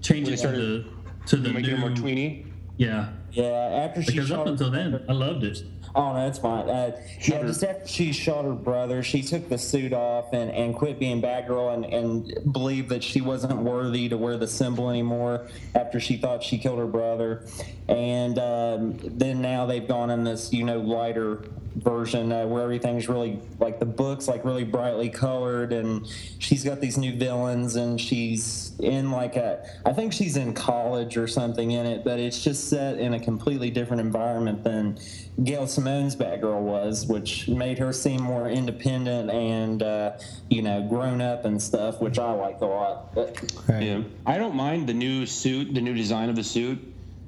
change when it they to the to the Make new more tweeny. yeah, Yeah, after she Because shot up her until brother- then, I loved it. Oh no, it's fine. Uh, yeah, her- just after she shot her brother, she took the suit off and, and quit being Batgirl and, and believed that she wasn't worthy to wear the symbol anymore after she thought she killed her brother. And um, then now they've gone in this, you know, lighter version uh, where everything's really like the books like really brightly colored and she's got these new villains and she's in like a I think she's in college or something in it but it's just set in a completely different environment than Gail Simone's Batgirl was which made her seem more independent and uh, you know grown up and stuff which I liked a lot but, Right. Yeah, I don't mind the new suit, the new design of the suit.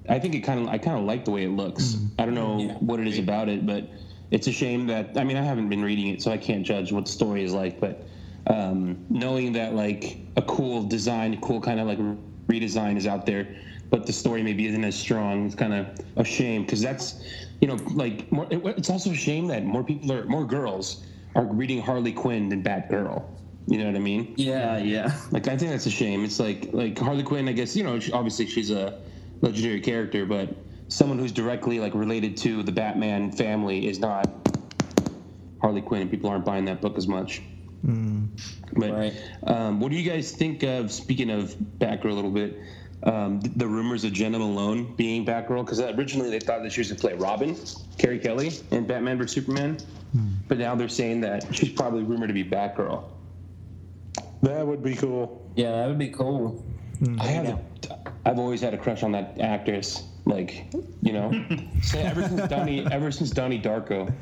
I think it kind of, I kind of like the way it looks. I don't know what it is about it, but it's a shame that. I mean, I haven't been reading it, so I can't judge what the story is like. But um, knowing that like a cool design, cool kind of like redesign is out there, but the story maybe isn't as strong. It's kind of a shame because that's, you know, like more, it, it's also a shame that more people are, more girls are reading Harley Quinn than Batgirl. You know what I mean? yeah yeah Like I think that's a shame. It's like like Harley Quinn. I guess you know she, obviously she's a legendary character, but someone who's directly like related to the Batman family is not Harley Quinn, and people aren't buying that book as much. But Right. um, what do you guys think of? Speaking of Batgirl, a little bit. Um, the rumors of Jena Malone being Batgirl, because originally they thought that she was going to play Robin, Carrie Kelly, in Batman vs Superman, but now they're saying that she's probably rumored to be Batgirl. That would be cool. yeah that would be cool I have. A, I've always had a crush on that actress. Like, you know, [laughs] so ever since Donnie, ever since Donnie Darko,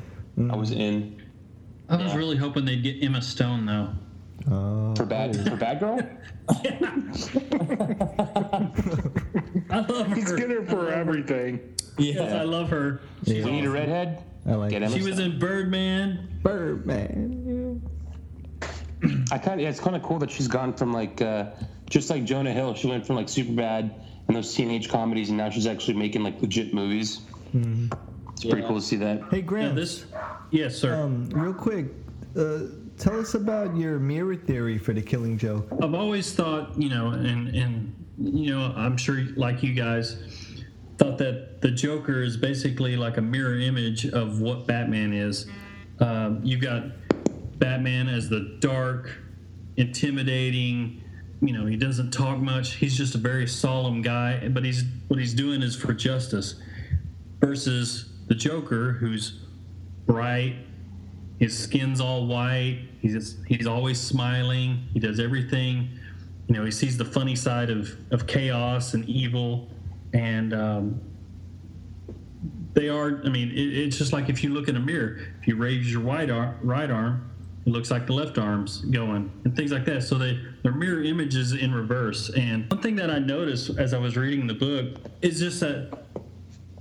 I was in I was really hoping they'd get Emma Stone though. Oh. for bad for Batgirl. [laughs] I love her. He's get her for everything. Yes, I love her. She's We need a redhead. I like Get. Emma She was in Birdman. Birdman. I kind of. Yeah, it's kind of cool that she's gone from like, uh, just like Jonah Hill. She went from like Superbad and those teenage comedies, and now she's actually making like legit movies. It's pretty Yeah. cool to see that. Hey, Yeah, this. Yes, sir. Um, real quick, uh, tell us about your mirror theory for the Killing Joke. I've always thought, you know, and and you know, I'm sure like you guys thought that the Joker is basically like a mirror image of what Batman is. Um, you've got Batman as the dark, intimidating. You know, he doesn't talk much. He's just a very solemn guy, but he's what he's doing is for justice. Versus the Joker, who's bright, his skin's all white. He's he's always smiling. He does everything. You know, he sees the funny side of of chaos and evil, and um, they are. I mean, it, it's just like if you look in a mirror. If you raise your right arm, right arm, it looks like the left arm's going, and things like that. So they they're mirror images in reverse. And one thing that I noticed as I was reading the book is just that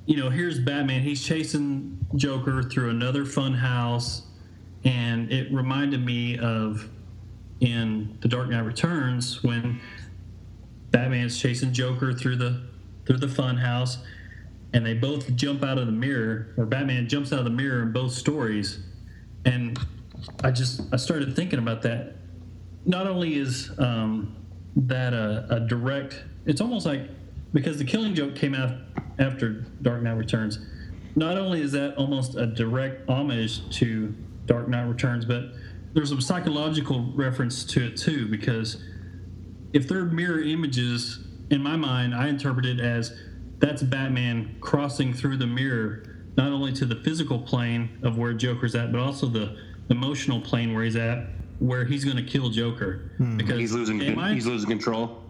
you know, here's Batman. He's chasing Joker through another fun house, and it reminded me of in The Dark Knight Returns when Batman's chasing Joker through the through the fun house, and they both jump out of the mirror, or Batman jumps out of the mirror in both stories, and I just I started thinking about that. Not only is um, that a, a direct, it's almost like because the Killing Joke came out after Dark Knight Returns. Not only is that almost a direct homage to Dark Knight Returns, but there's a psychological reference to it too because if they're mirror images, in my mind, I interpret it as that's Batman crossing through the mirror, not only to the physical plane of where Joker's at, but also the emotional plane where he's at, where he's going to kill Joker. Hmm. Because He's losing. my- He's losing control.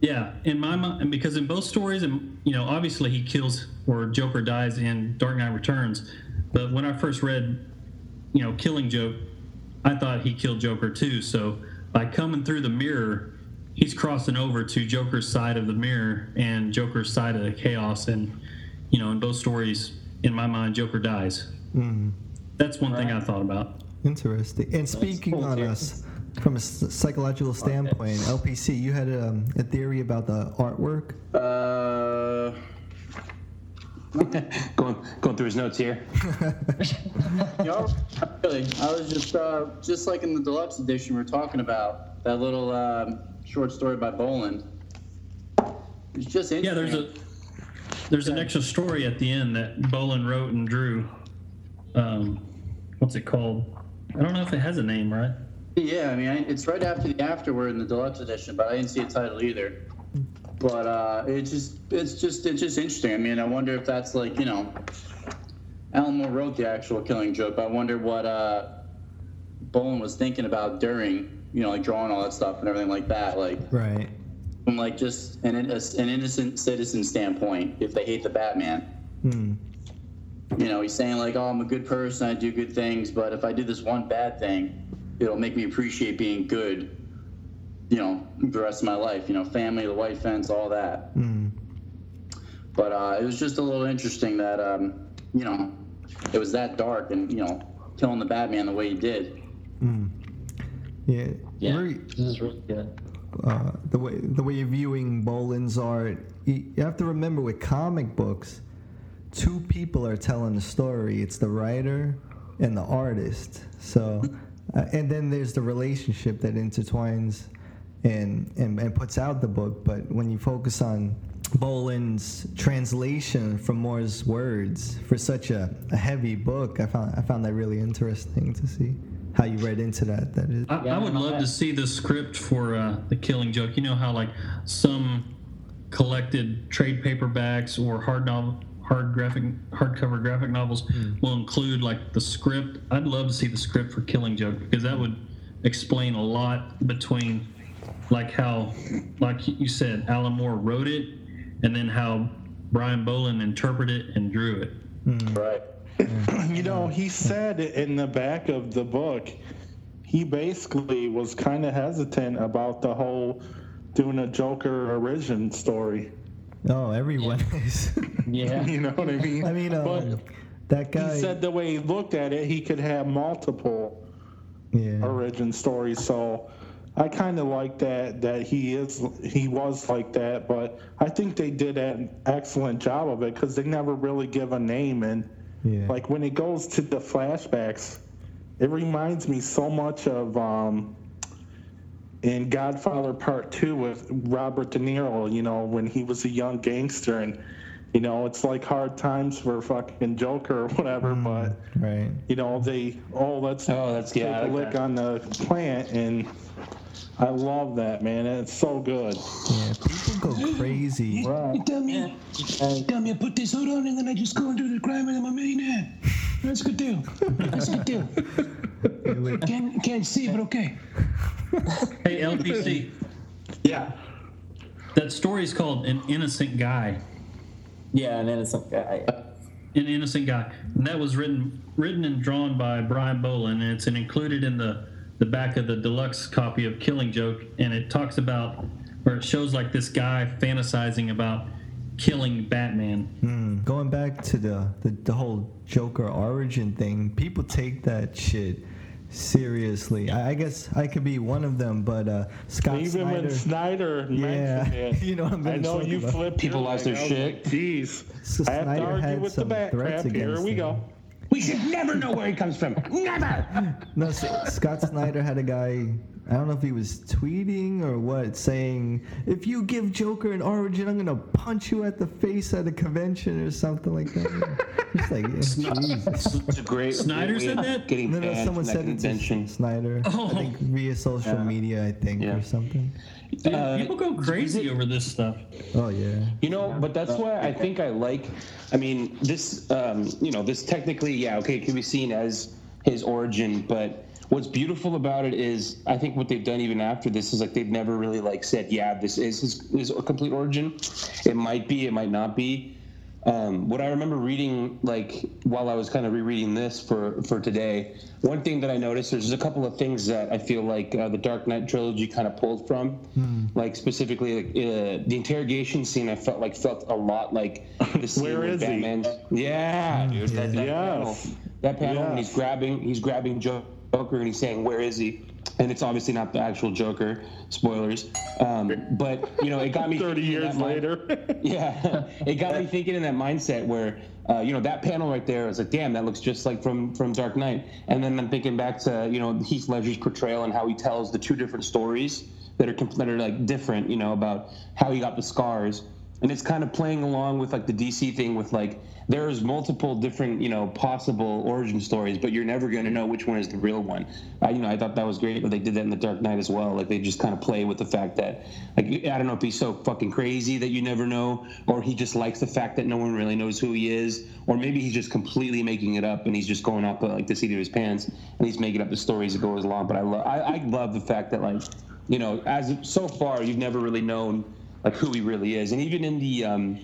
yeah, in my mind, because in both stories, and you know, obviously he kills or Joker dies in Dark Knight Returns. But when I first read, you know, Killing Joke, I thought he killed Joker too. So by coming through the mirror, he's crossing over to Joker's side of the mirror and Joker's side of the chaos. And you know, in both stories, in my mind, Joker dies. Hmm. That's one thing I thought about. Interesting. And speaking on us, from a s- psychological standpoint, LPC, you had um, a theory about the artwork. Uh, [laughs] going going through his notes here. [laughs] No, not really. I was just uh, just like in the deluxe edition we are talking about that little um, short story by Bolland. It's just interesting. Yeah, there's a there's an extra story at the end that Bolland wrote and drew. Um, what's it called? I don't know if it has a name, right? Yeah, I mean, I, it's right after the afterword in the deluxe edition, but I didn't see a title either. But uh, it's just, it's just, it's just interesting. I mean, I wonder if that's like, you know, Alan Moore wrote the actual Killing Joke. But I wonder what uh, Bolland was thinking about during, you know, like drawing all that stuff and everything like that. Like, Right. from like just an, an innocent citizen standpoint, if they hate the Batman. Hmm. You know, he's saying like, "Oh, I'm a good person. I do good things, but if I do this one bad thing, it'll make me appreciate being good. You know, the rest of my life. You know, family, the white fence, all that." Hmm. But uh, it was just a little interesting that um, you know, it was that dark and you know, killing the Batman the way he did. Hmm. Yeah. Yeah, Very- this is really good. uh, the way the way you're viewing Bolland's art, you, you have to remember with comic books, two people are telling the story. It's the writer and the artist. So, uh, and then there's the relationship that intertwines and, and and puts out the book. But when you focus on Bolland's translation from Moore's words for such a, a heavy book, I found I found that really interesting to see how you read into that. That is. I, I would love to see the script for uh, the Killing Joke. You know how like some collected trade paperbacks or hard novel, hard graphic, hardcover graphic novels hmm. will include like the script. I'd love to see the script for Killing Joke because that would explain a lot between like how, like you said, Alan Moore wrote it, and then how Brian Bolland interpreted it and drew it. Hmm. Right. [clears throat] You know, he said in the back of the book, he basically was kind of hesitant about the whole doing a Joker origin story. Oh, everyone is. [laughs] Yeah. You know what I mean? I mean, um, but that guy. he said the way he looked at it, he could have multiple yeah. origin stories. So I kind of like that that he is he was like that, but I think they did an excellent job of it because they never really give a name and Yeah. like when it goes to the flashbacks, it reminds me so much of um, in Godfather Part Two with Robert De Niro. You know when he was a young gangster and. You know, it's like hard times for a fucking Joker or whatever, mm, but right. you know they oh let's Oh, that's- take yeah, I a like lick that. on the plant and I love that man it's so good Yeah. People go crazy. You tell me, you tell me I put this hood on and then I just go and do the crime and I'm a millionaire. That's a good deal. That's a good deal. Can't, can't see, but okay. Hey, LPC. Yeah. That story is called An Innocent Guy. Yeah, an innocent guy. An Innocent Guy. And that was written written and drawn by Brian Bolland, and it's included in the, the back of the deluxe copy of Killing Joke. And it talks about, or it shows like this guy fantasizing about killing Batman. Mm, going back to the, the the whole Joker origin thing, people take that shit seriously. I, I guess I could be one of them, but uh, Scott even Snyder. when Snyder mentioned Yeah, it [laughs] you know what I'm I know you about. flipped People your lost their shit. like, Jeez So I have to argue with the some bat crap here we him. go We should never know where he comes from. Never. [laughs] No, S- Scott Snyder had a guy. I don't know if he was tweeting or what, saying, "If you give Joker an origin, I'm gonna punch you at the face at a convention or something like that." [laughs] it's like, yeah, Jesus. It's a great. Snyder said that? Getting No, no, someone said that it to convention. Snyder. Oh. I think via social media, I think, Yeah. or something. Dude, Uh, people go crazy over this stuff. Oh yeah. You know, but that's why I think I like. I mean, this. Um, you know, this technically, yeah, okay, it can be seen as his origin, but what's beautiful about it is I think what they've done even after this is like they've never really like said, yeah, this is his, his complete origin. It might be, it might not be. Um, what I remember reading, like while I was kind of rereading this for for today, one thing that I noticed is there's a couple of things that I feel like uh, the Dark Knight trilogy kind of pulled from, like specifically like uh, the interrogation scene. I felt like felt a lot like [laughs] the scene Where with is he? Batman's. Yeah, dude, that, that panel, Yes. that panel when he's grabbing he's grabbing Joker and he's saying, "Where is he?" And it's obviously not the actual Joker. Spoilers. Um, but you know, it got me [laughs] 30 thinking in years that mind- later [laughs] yeah, it got me thinking in that mindset where, uh, you know, that panel right there, I was like, damn, that looks just like from from Dark Knight. And then I'm thinking back to, you know, Heath Ledger's portrayal and how he tells the two different stories that are that are like different, you know, about how he got the scars. And it's kind of playing along with like the DC thing with like there's multiple different you know possible origin stories, but you're never going to know which one is the real one. I, you know, I thought that was great, but they did that in the Dark Knight as well. Like they just kind of play with the fact that like I don't know if he's so fucking crazy that you never know, or he just likes the fact that no one really knows who he is, or maybe he's just completely making it up and he's just going off like the seat of his pants and he's making up the stories that goes along. But I love I, I love the fact that like you know as so far you've never really known like who he really is, and even in the um,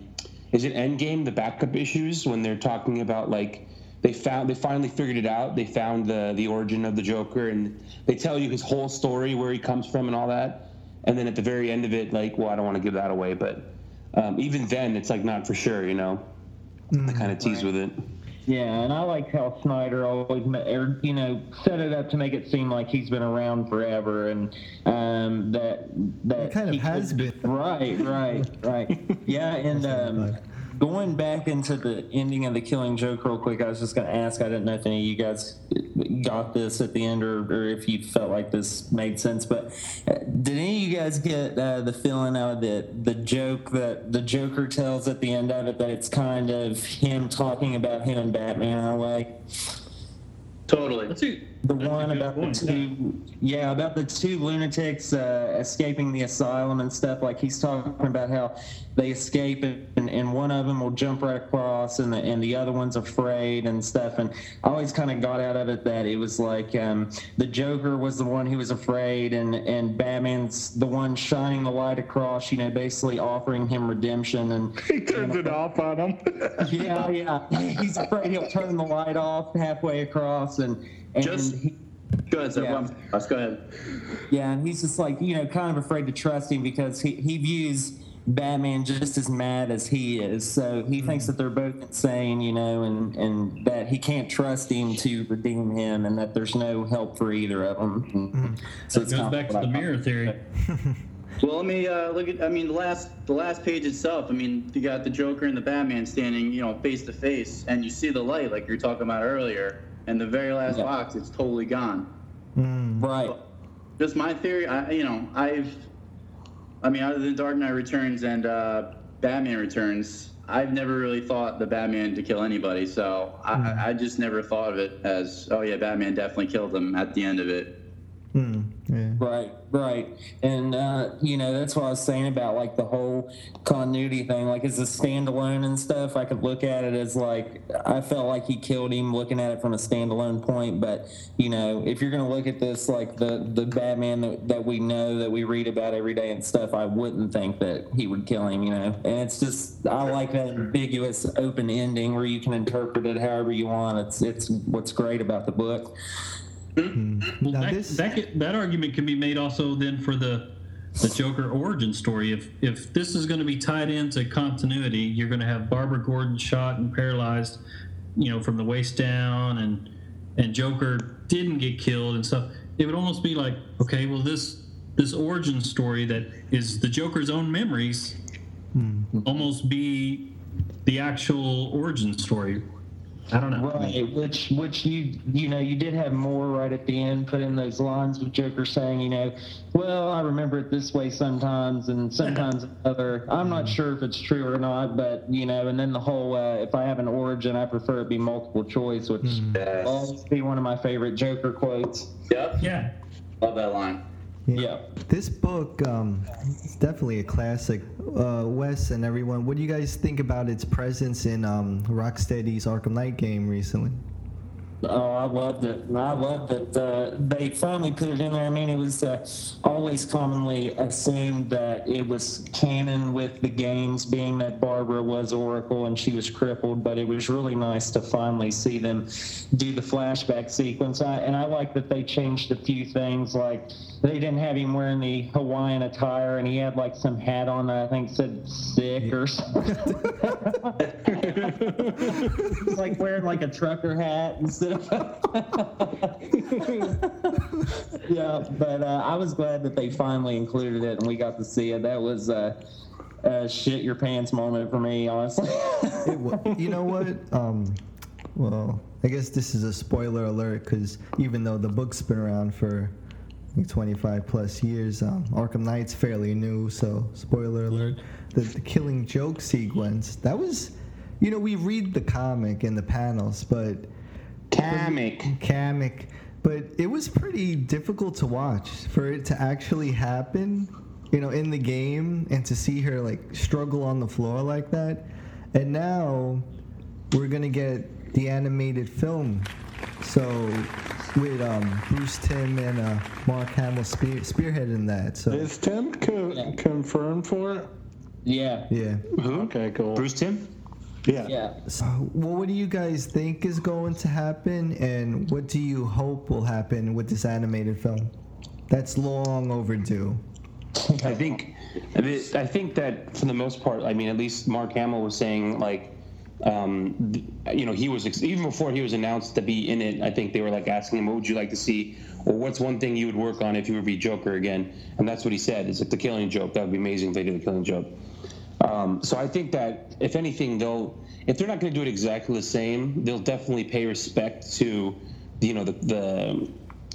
is it Endgame the backup issues when they're talking about like they found they finally figured it out. They found the the origin of the Joker, and they tell you his whole story, where he comes from, and all that. And then at the very end of it, like, well, I don't want to give that away, but um, even then, it's like not for sure, you know. I kind of tease with it. Yeah, and I like how Snyder always, you know, set it up to make it seem like he's been around forever, and um, that that He kind of has been. Right, right, right. [laughs] Yeah, and um, going back into the ending of the Killing Joke real quick, I was just going to ask. I didn't know if any of you guys got this at the end, or, or if you felt like this made sense. But uh, did any of you guys get uh, the feeling out that the joke that the Joker tells at the end of it that it's kind of him talking about him and Batman in a way? Totally. That's a, The one about point, the two, yeah. about the two lunatics uh, escaping the asylum and stuff. Like he's talking about how they escape and, and one of them will jump right across and the, and the other one's afraid and stuff. And I always kind of got out of it that it was like um, the Joker was the one who was afraid and, and Batman's the one shining the light across, you know, basically offering him redemption. And [laughs] He turns it off on him. [laughs] yeah, yeah, he's afraid he'll turn the light off halfway across and, and Just- he, Go ahead, Seth. Yeah. Well, Let's go ahead. yeah, and he's just like, you know, kind of afraid to trust him because he, he views Batman just as mad as he is. So he thinks that they're both insane, you know, and, and that he can't trust him to redeem him and that there's no help for either of them. And So that it's goes back to the I- mirror theory. [laughs] Well, let me uh, look at. I mean, the last the last page itself. I mean, you got the Joker and the Batman standing, you know, face to face, and you see the light, like you were talking about earlier. And the very last Yeah. box, it's totally gone. Right. Just my theory. I, you know, I've. I mean, other than Dark Knight Returns and uh, Batman Returns, I've never really thought the Batman to kill anybody. So I, I just never thought of it as, oh yeah, Batman definitely killed him at the end of it. Hmm, yeah. Right, right. And, uh, you know, that's what I was saying about like the whole continuity thing. Like, as a standalone and stuff, I could look at it as like, I felt like he killed him looking at it from a standalone point. But, you know, if you're to look at this like the, the Batman that, that we know, that we read about every day and stuff, I wouldn't think that he would kill him, you know. And it's just, I like that ambiguous open ending where you can interpret it however you want. It's, it's what's great about the book. Hmm. Well, Now that, this- that, that argument can be made also then for the the Joker origin story. If if this is going to be tied into continuity, you're going to have Barbara Gordon shot and paralyzed, you know, from the waist down, and and Joker didn't get killed and stuff. It would almost be like, okay, well this this origin story that is the Joker's own memories, hmm. almost be the actual origin story. I don't know. Right, which which you you know you did have Moore right at the end put in those lines with Joker saying you know well I remember it this way sometimes and sometimes [laughs] other I'm not sure if it's true or not but you know and then the whole uh, if I have an origin I prefer it be multiple choice which will always be one of my favorite Joker quotes. Yep. Yeah. Love that line. Yeah. This book um, is definitely a classic. Uh, Wes and everyone, what do you guys think about its presence in um, Rocksteady's Arkham Knight game recently? Oh, I loved it. I loved that uh, they finally put it in there. I mean, it was uh, always commonly assumed that it was canon with the games, being that Barbara was Oracle and she was crippled. But it was really nice to finally see them do the flashback sequence. I, and I like that they changed a few things, like they didn't have him wearing the Hawaiian attire, and he had like some hat on that I think said "sick" or something. He's [laughs] like wearing like a trucker hat instead of. [laughs] yeah, but uh, I was glad that they finally included it and we got to see it. That was uh, a shit your pants moment for me, honestly. It you know what? Um, well, I guess this is a spoiler alert because even though the book's been around for 25 plus years. Um, Arkham Knight's fairly new, so spoiler alert. The, the Killing Joke sequence that was, you know, we read the comic and the panels, but comic, comic, but it was pretty difficult to watch for it to actually happen. You know, in the game, and to see her like struggle on the floor like that, and now we're gonna get the animated film. So with um, Bruce Timm and uh, Mark Hamill spear- spearheading that. So Is Timm co- confirmed for it? Yeah. yeah. Okay, cool. Bruce Timm? Yeah. Yeah. So, well, what do you guys think is going to happen, and what do you hope will happen with this animated film? That's long overdue. I think, I think that for the most part, I mean, at least Mark Hamill was saying like, um, you know, he was even before he was announced to be in it. I think they were like asking him, "What would you like to see?" Or what's one thing you would work on if you were to be Joker again? And that's what he said. It's like the Killing Joke. That would be amazing if they did the Killing Joke. Um, so I think that if anything, they'll if they're not going to do it exactly the same, they'll definitely pay respect to you know the the,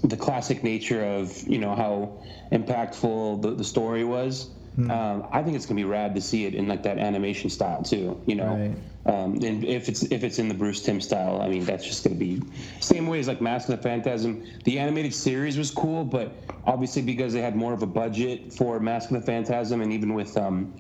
the classic nature of you know how impactful the, the story was. Um, I think it's gonna be rad to see it in like that animation style too. You know, um, and if it's if it's in the Bruce Timm style, I mean that's just gonna be same way as like Mask of the Phantasm. The animated series was cool, but obviously because they had more of a budget for Mask of the Phantasm, and even with um,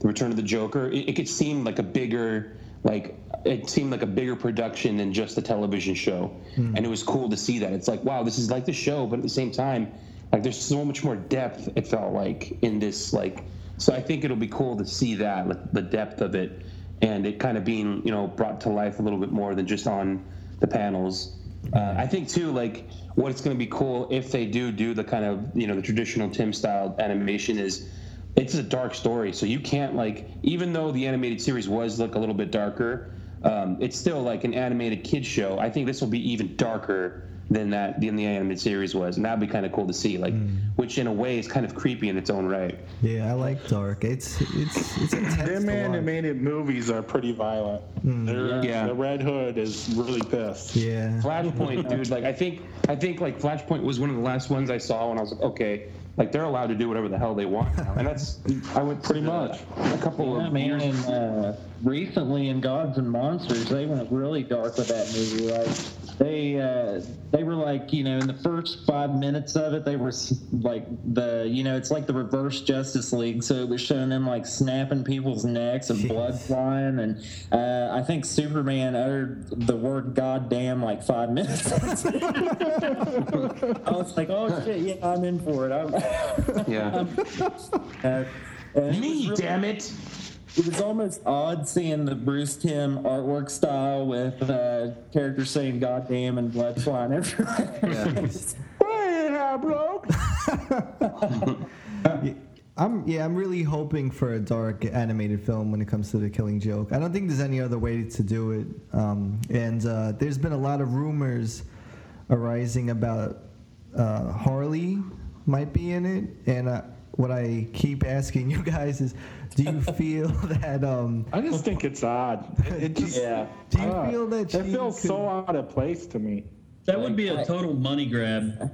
the Return of the Joker, it, it could seem like a bigger like it seemed like a bigger production than just a television show, Hmm. and it was cool to see that. It's like wow, this is like the show, but at the same time, like there's so much more depth. It felt like in this like, so I think it'll be cool to see that like the depth of it, and it kind of being you know brought to life a little bit more than just on the panels. Uh, I think too, like what it's going to be cool if they do do the kind of you know the traditional Timm style animation is it's a dark story, so you can't like even though the animated series was like a little bit darker, um, it's still like an animated kids show. I think this will be even darker than that than the animated series was, and that'd be kind of cool to see. Like, which in a way is kind of creepy in its own right. Yeah, I like dark. It's it's it's intense. Them to watch. animated movies are pretty violent. They're- Yeah. The Red Hood is really pissed. Yeah. Flashpoint, dude. Like I think I think like Flashpoint was one of the last ones I saw when I was like, okay, like they're allowed to do whatever the hell they want now, and that's I went pretty much a couple Yeah, of man, years. and uh, recently in Gods and Monsters, they went really dark with that movie. Like they uh, they were like, you know, in the first five minutes of it, they were like the, you know, it's like the reverse Justice League. So it was showing them like snapping people's necks and blood flying, and uh, I think Superman uttered the word "goddamn" like five minutes. [laughs] I was like, oh shit, yeah, I'm in for it. I'm, Yeah. uh, and it Me, really- damn it. It was almost odd seeing the Bruce Timm artwork style with uh, characters saying "goddamn" and blood flying everywhere. [laughs] Hey, bro. [laughs] I'm yeah, I'm really hoping for a dark animated film when it comes to the Killing Joke. I don't think there's any other way to do it. Um, and uh, there's been a lot of rumors arising about uh, Harley might be in it, and uh, what I keep asking [laughs] you guys is, do you feel [laughs] that? Um, I just think it's odd. It, it just, yeah. do you uh, feel that it feels could- so out of place to me. That would be a total money grab.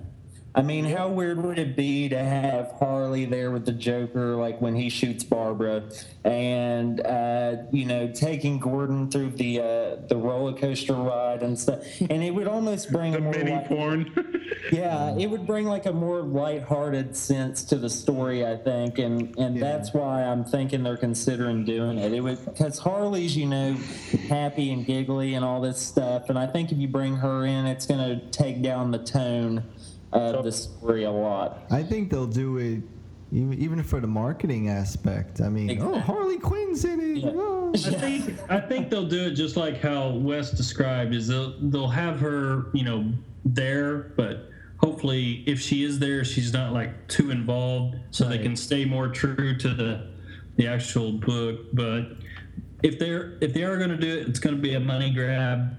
I mean, how weird would it be to have Harley there with the Joker, like when he shoots Barbara, and uh, you know, taking Gordon through the uh, the roller coaster ride and stuff, and it would almost bring a Mini like- porn. Yeah, it would bring like a more lighthearted sense to the story, I think, and and that's why I'm thinking they're considering doing it. It would because Harley's, you know, happy and giggly and all this stuff, and I think if you bring her in, it's going to take down the tone of the story a lot. I think they'll do it even even for the marketing aspect. I mean, oh, Harley Quinn's in it. Oh. I think I think they'll do it just like how Wes described. Is they'll they'll have her, you know, there, but hopefully, if she is there, she's not like too involved, so they can stay more true to the the actual book. But if they're if they are going to do it, it's going to be a money grab.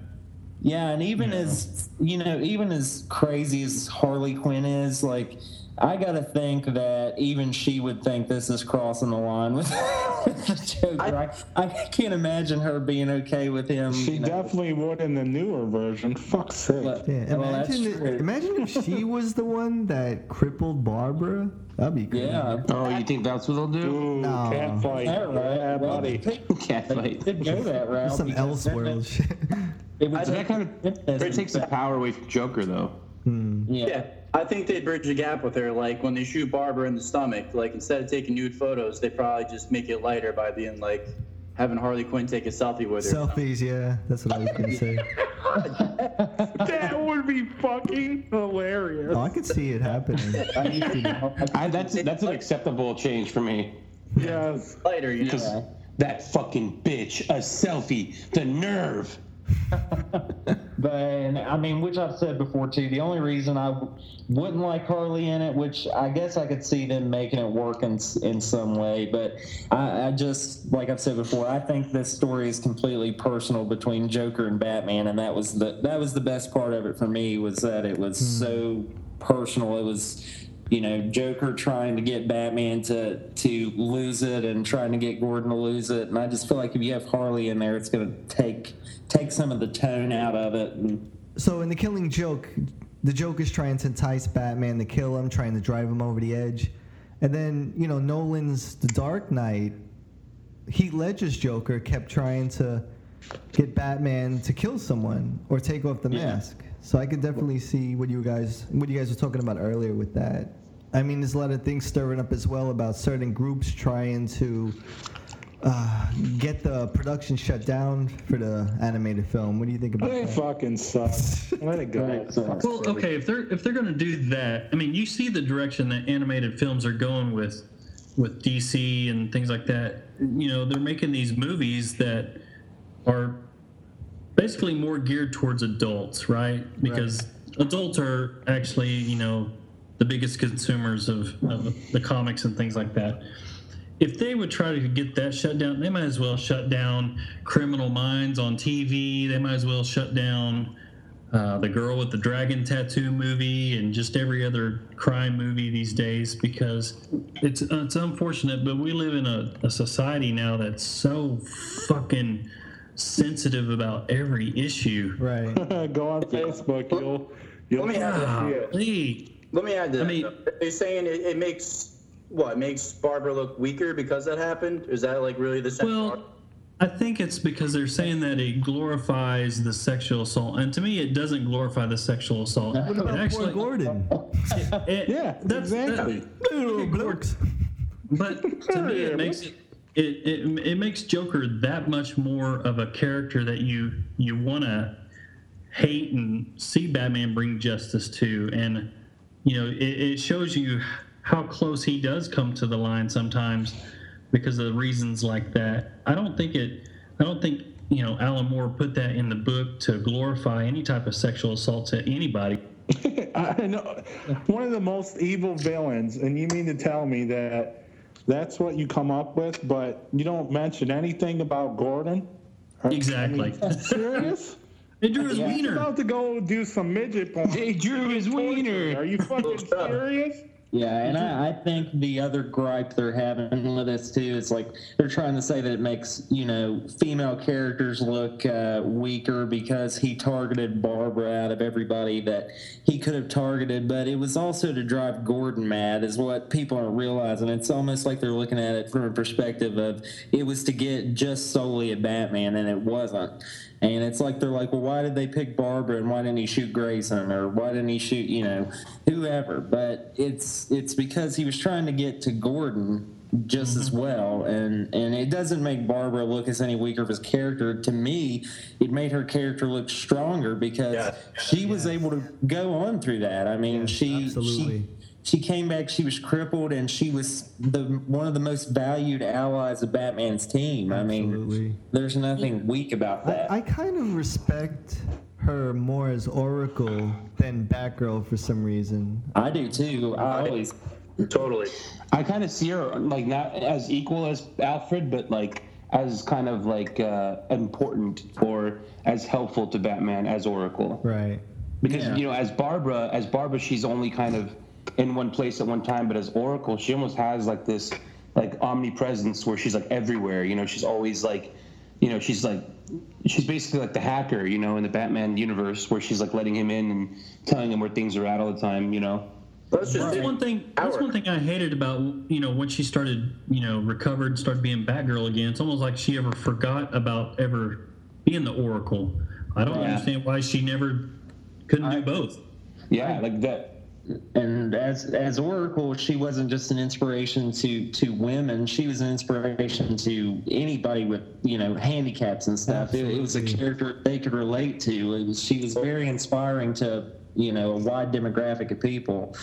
Yeah, and even as you know, even as crazy as Harley Quinn is, like I gotta think that even she would think this is crossing the line with, [laughs] with the Joker. I, I, can't imagine her being okay with him. She you know. definitely would in the newer version. [laughs] Fuck's sake. Yeah, Well, that's imagine, true. imagine if she [laughs] was the one that crippled Barbara. That'd be crazy. Yeah. Oh, you think that's what they'll do? Ooh, No. cat fight. Yeah, right. Yeah, Well, buddy. Cat fight. Did go that route. Some because then shit. It would I that kind of that takes the power away from Joker, though. Hmm. yeah. Yeah, I think they bridge the gap with her. Like when they shoot Barbara in the stomach, like instead of taking nude photos, they probably just make it lighter by being like having Harley Quinn take a selfie with her. Selfies, yeah. That's what I was gonna say. [laughs] That would be fucking hilarious. Oh, I could see it happening. I, that's that's an acceptable change for me. Yes. Lighter, you Because know. that fucking bitch, a selfie, the nerve. [laughs] But I mean, which I've said before too. The only reason I wouldn't like Harley in it, which I guess I could see them making it work in in some way, but I, I just like I've said before, I think this story is completely personal between Joker and Batman, and that was the that was the best part of it for me was that it was hmm. so personal. It was. You know, Joker trying to get Batman to to lose it and trying to get Gordon to lose it, and I just feel like if you have Harley in there, it's going to take take some of the tone out of it. And So in the Killing Joke, the Joker's trying to entice Batman to kill him, trying to drive him over the edge, and then you know Nolan's The Dark Knight, Heath Ledger's Joker kept trying to get Batman to kill someone or take off the mask. So I could definitely see what you guys what you guys were talking about earlier with that. I mean, there's a lot of things stirring up as well about certain groups trying to uh, get the production shut down for the animated film. What do you think about They that? fucking suck. Let it go. Well, okay, if they're if they're going to do that, I mean, you see the direction that animated films are going with with DC and things like that. You know, they're making these movies that are basically more geared towards adults, right? Because adults are actually, you know, the biggest consumers of, of the comics and things like that. If they would try to get that shut down, they might as well shut down Criminal Minds on TV. They might as well shut down uh, the girl with the dragon tattoo movie and just every other crime movie these days because it's it's unfortunate, but we live in a, a society now that's so fucking sensitive about every issue. Right. [laughs] go on Facebook. You'll you'll Let me add this. Golly. Let me add to I that. mean- Are they saying it, it makes what it makes Barbara look weaker because that happened? Is that like really the central Well, I think it's because they're saying that it glorifies the sexual assault, and to me, it doesn't glorify the sexual assault. What It about poor actually, Gordon? it- Yeah, that's, exactly. that- Little. But to me, it makes it, it it it makes Joker that much more of a character that you you want to hate and see Batman bring justice to, and you know it, it shows you how close he does come to the line sometimes because of reasons like that. I don't think it. I don't think you know Alan Moore put that in the book to glorify any type of sexual assault to anybody. [laughs] I know one of the most evil villains, and you mean to tell me that that's what you come up with, but you don't mention anything about Gordon? Are- Exactly. I [laughs] mean, serious? [laughs] It drew his He's wiener. about to go do some midget porn. They drew his wiener. Are you fucking serious? Yeah, and I, I think the other gripe they're having with this too is like they're trying to say that it makes you know female characters look uh, weaker because he targeted Barbara out of everybody that he could have targeted, but it was also to drive Gordon mad, is what people aren't realizing. It's almost like they're looking at it from a perspective of it was to get just solely at Batman, and it wasn't. And it's like they're like, well, why did they pick Barbara and why didn't he shoot Grayson or why didn't he shoot, you know, whoever? But it's it's because he was trying to get to Gordon just as mm-hmm. well, and and it doesn't make Barbara look as any weaker of his character. To me, it made her character look stronger because she was able to go on through that. I mean, she absolutely. she she came back she was crippled and she was the one of the most valued allies of batman's team i mean there's nothing weak about that I kind of respect her more as Oracle than Batgirl for some reason. I do too i always Totally. I kind of see her like not as equal as Alfred, but like as kind of like uh, important or as helpful to Batman as Oracle. Right. Because Yeah. you know, as Barbara, as Barbara, she's only kind of in one place at one time, but as Oracle, she almost has like this like omnipresence where she's like everywhere. You know, she's always like, you know, she's like she's basically like the hacker, you know, in the Batman universe where she's like letting him in and telling him where things are at all the time. You know. That's just That's one thing. That's one thing I hated about you know when she started you know recovered, started being Batgirl again. It's almost like she ever forgot about ever being the Oracle. I don't Yeah. understand why she never couldn't do both. Yeah, like that. And as as Oracle, she wasn't just an inspiration to to women. She was an inspiration to anybody with you know handicaps and stuff. It, it was a character they could relate to. It was, she was very inspiring to you know a wide demographic of people.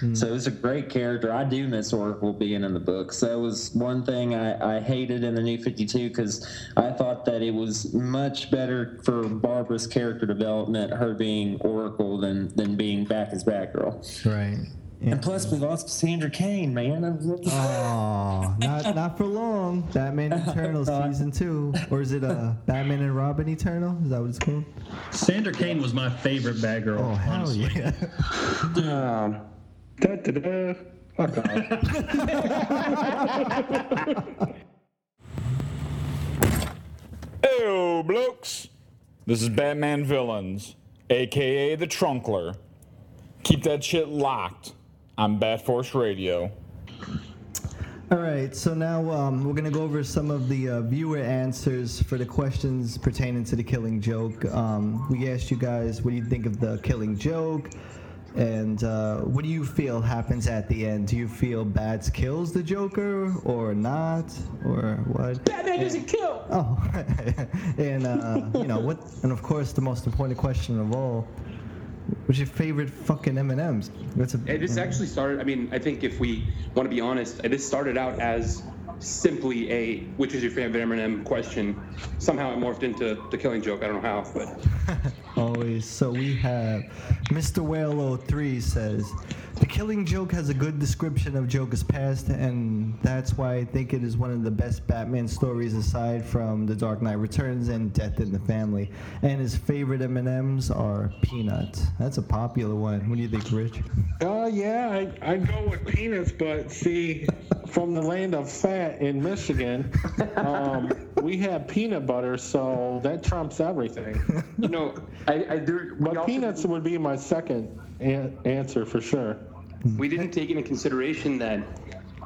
Hmm. So it was a great character. I do miss Oracle being in the books. That was one thing I, I hated in the New Fifty Two because I thought that it was much better for Barbara's character development, her being Oracle than than being back as Batgirl. Right. And plus, we lost Sandra Kane, man. I was looking Oh, not not for long. Batman [laughs] Eternal season two, or is it uh Batman and Robin Eternal? Is that what it's called? Sandra Kane was my favorite Batgirl. Oh hell honestly. yeah! [laughs] Um, Da, da, da. Fuck off. [laughs] Ew, blokes. This is Batman Villains, aka the Trunkler. Keep that shit locked on Bat Force Radio. All right, so now um, we're gonna go over some of the uh, viewer answers for the questions pertaining to the Killing Joke. Um, we asked you guys, what do you think of the Killing Joke? And uh, what do you feel happens at the end? Do you feel Bats kills the Joker or not, or what? Batman doesn't kill. [laughs] Oh, [laughs] and uh, you know what? And of course, the most important question of all: What's your favorite fucking M and M's? What's a It just actually started. I mean, I think if we want to be honest, this started out as simply a "which is your favorite M&M" question. Somehow it morphed into the Killing Joke. I don't know how, but [laughs] Always. So we have Mr. Whale 03 says the Killing Joke has a good description of Joker's past, and that's why I think it is one of the best Batman stories aside from The Dark Knight Returns and Death in the Family. And his favorite M&Ms are peanuts. That's a popular one. What do you think, Rich? Oh yeah, I I go with peanuts, but see, from the land of fat in Michigan, um, we have peanut butter, so that trumps everything. you know, I, I do. But peanuts would be my second an- answer for sure. we didn't take into consideration that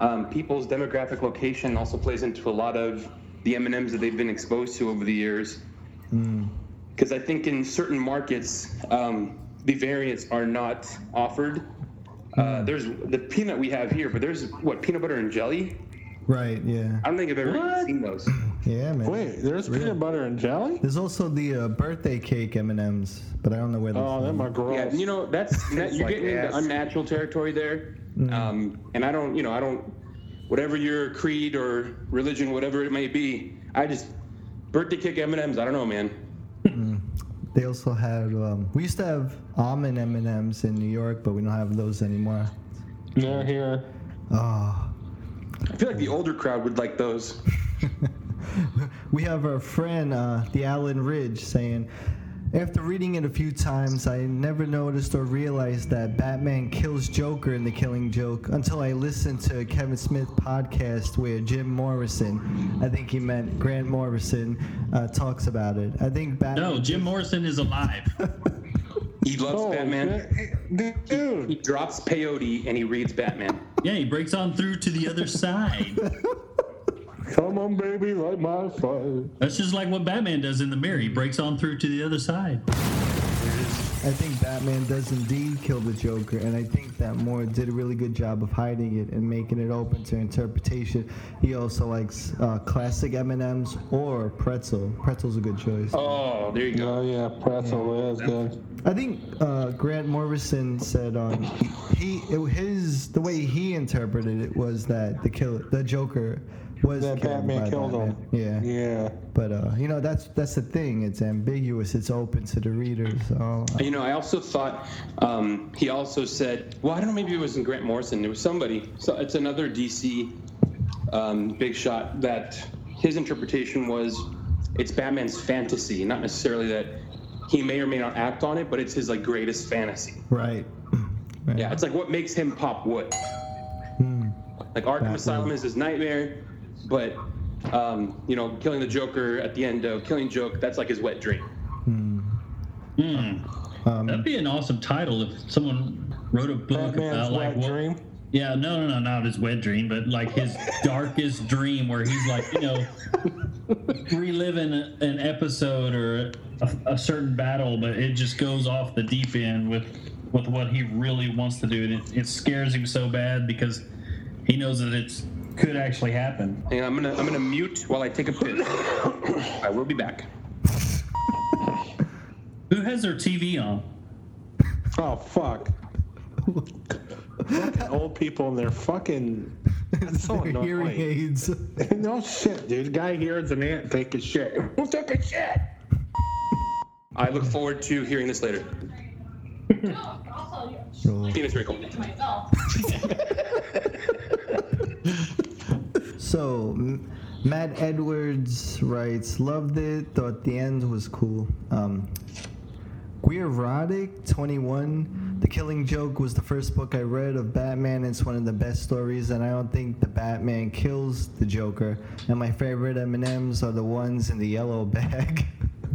um, people's demographic location also plays into a lot of the M&Ms that they've been exposed to over the years. Because I think in certain markets, um, the variants are not offered. Uh, there's the peanut we have here, but there's what peanut butter and jelly. Right, yeah. I don't think I've ever What? seen those. Yeah, man. Wait, there's peanut butter and jelly? There's also the uh, birthday cake M&Ms, but I don't know where they're Oh, from. them are gross. Yeah, you know that's [laughs] that, you're like getting into unnatural territory there, um, and I don't, you know, I don't, whatever your creed or religion, whatever it may be, I just birthday cake M and M's. I don't know, man. They also had. Um, we used to have almond M and M's in New York, but we don't have those anymore. They're here. Oh, I feel like the older crowd would like those. [laughs] [laughs] we have our friend, uh, the Allen Ridge, saying. After reading it a few times, I never noticed or realized that Batman kills Joker in The Killing Joke until I listened to a Kevin Smith podcast where Jim Morrison, I think he meant Grant Morrison, uh, talks about it. I think Batman. No, Jim Morrison is alive. [laughs] He loves Oh, Batman. He Dude, drops peyote and he reads Batman. yeah, he breaks on through to the other side. [laughs] come on, baby, light my fire. That's just like what Batman does in the mirror. He breaks on through to the other side. I think Batman does indeed kill the Joker, and I think that Moore did a really good job of hiding it and making it open to interpretation. He also likes uh, classic M&Ms or pretzel. Pretzel's a good choice. Oh, there you go. Oh yeah, pretzel is good. I think uh, Grant Morrison said um, he it, his the way he interpreted it was that the kill the Joker was That killed Batman by killed Batman. him. Yeah. Yeah. But uh, you know that's that's the thing. It's ambiguous. It's open to the readers. So You know, I also thought um, he also said, well, I don't know, maybe it wasn't Grant Morrison. It was somebody. So it's another DC um, big shot that his interpretation was it's Batman's fantasy, not necessarily that he may or may not act on it, but it's his like greatest fantasy. Right. Yeah, it's like what makes him pop wood. Like Arkham Asylum is his nightmare, but um, you know, killing the Joker at the end of Killing Joke, that's like his wet dream. Hmm. That'd be an awesome title if someone wrote a book Batman's about like wet what, dream. Yeah, no, no, no, not his wet dream, but like his [laughs] darkest dream, where he's like, you know, reliving an episode or a, a certain battle, but it just goes off the deep end with with what he really wants to do, and it, it scares him so bad because he knows that it's could actually happen. Hang on, I'm gonna I'm gonna mute while I take a piss. I will be back. Who has their TV on? Oh fuck. fucking old people and their fucking. That's so Their annoying. hearing aids. [laughs] no shit, dude. Guy hears an ant take a shit. [laughs] Who took a shit? I look forward to hearing this later. Penis wrinkle. [laughs] So, Matt Edwards writes, loved it, thought the end was cool. Um, Guerotic 21, The Killing Joke was the first book I read of Batman. It's one of the best stories, and I don't think the Batman kills the Joker. And my favorite M&Ms are the ones in the yellow bag.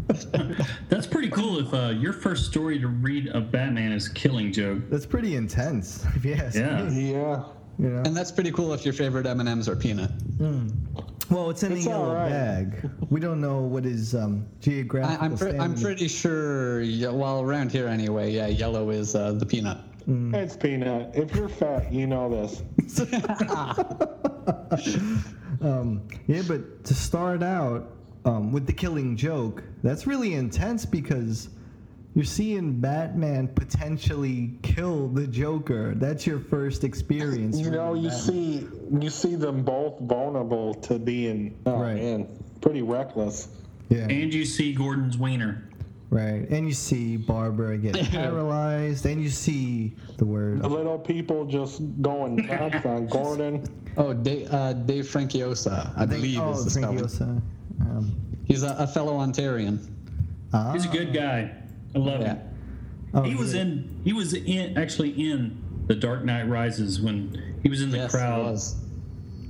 [laughs] That's pretty cool. If uh, your first story to read of Batman is Killing Joke, that's pretty intense. [laughs] If you ask Yeah. me. Yeah. You know? And that's pretty cool if your favorite M&Ms are peanut. Well, it's in It's the yellow all right. bag. We don't know what is um, geographical I'm, pre- I'm pretty sure, yeah, well, around here anyway, yeah, yellow is uh, the peanut. It's peanut. If you're fat, you know this. [laughs] Um, yeah, but to start out um, with the killing joke, that's really intense because you're seeing Batman potentially kill the Joker. That's your first experience. You know, you Batman. see, you see them both vulnerable to being, oh Right. man, pretty reckless. Yeah, and you see Gordon's wiener. right. And you see Barbara get [laughs] paralyzed, and you see the word. The little people just going [laughs] nuts on Gordon. Oh, Dave, uh, Dave Franciosa, I believe oh, is the spelling. Franciosa. Um, He's a, a fellow Ontarian. ah, He's a good guy. I love Yeah. him. oh, he was yeah. in. He was in actually in The Dark Knight Rises when he was in the Yes, crowd was.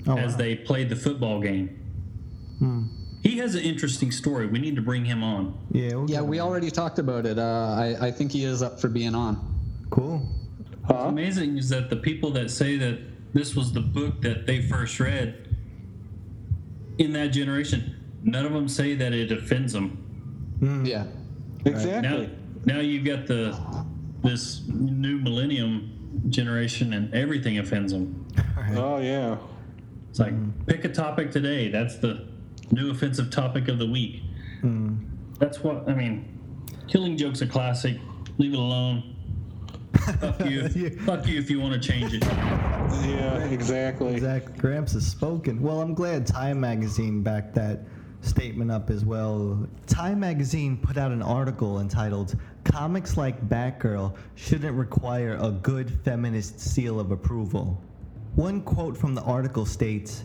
Oh, as wow. they played the football game. Hmm. He has an interesting story. We need to bring him on. Yeah, we'll Yeah, we him. already talked about it. Uh, I, I think he is up for being on. Cool. Huh? Amazing is that the people that say that this was the book that they first read in that generation, none of them say that it offends them. Yeah. Exactly. Now, now you've got the this new millennium generation, and everything offends them. Oh yeah. It's like pick a topic today. That's the new offensive topic of the week. Hmm. That's what I mean. Killing joke's a classic. Leave it alone. Fuck you. [laughs] Yeah. Fuck you if you want to change it. Yeah, exactly. Zach Gramps has spoken. Well, I'm glad Time Magazine backed that statement up as well. Time Magazine put out an article entitled Comics Like Batgirl Shouldn't Require a Good Feminist Seal of Approval. One quote from the article states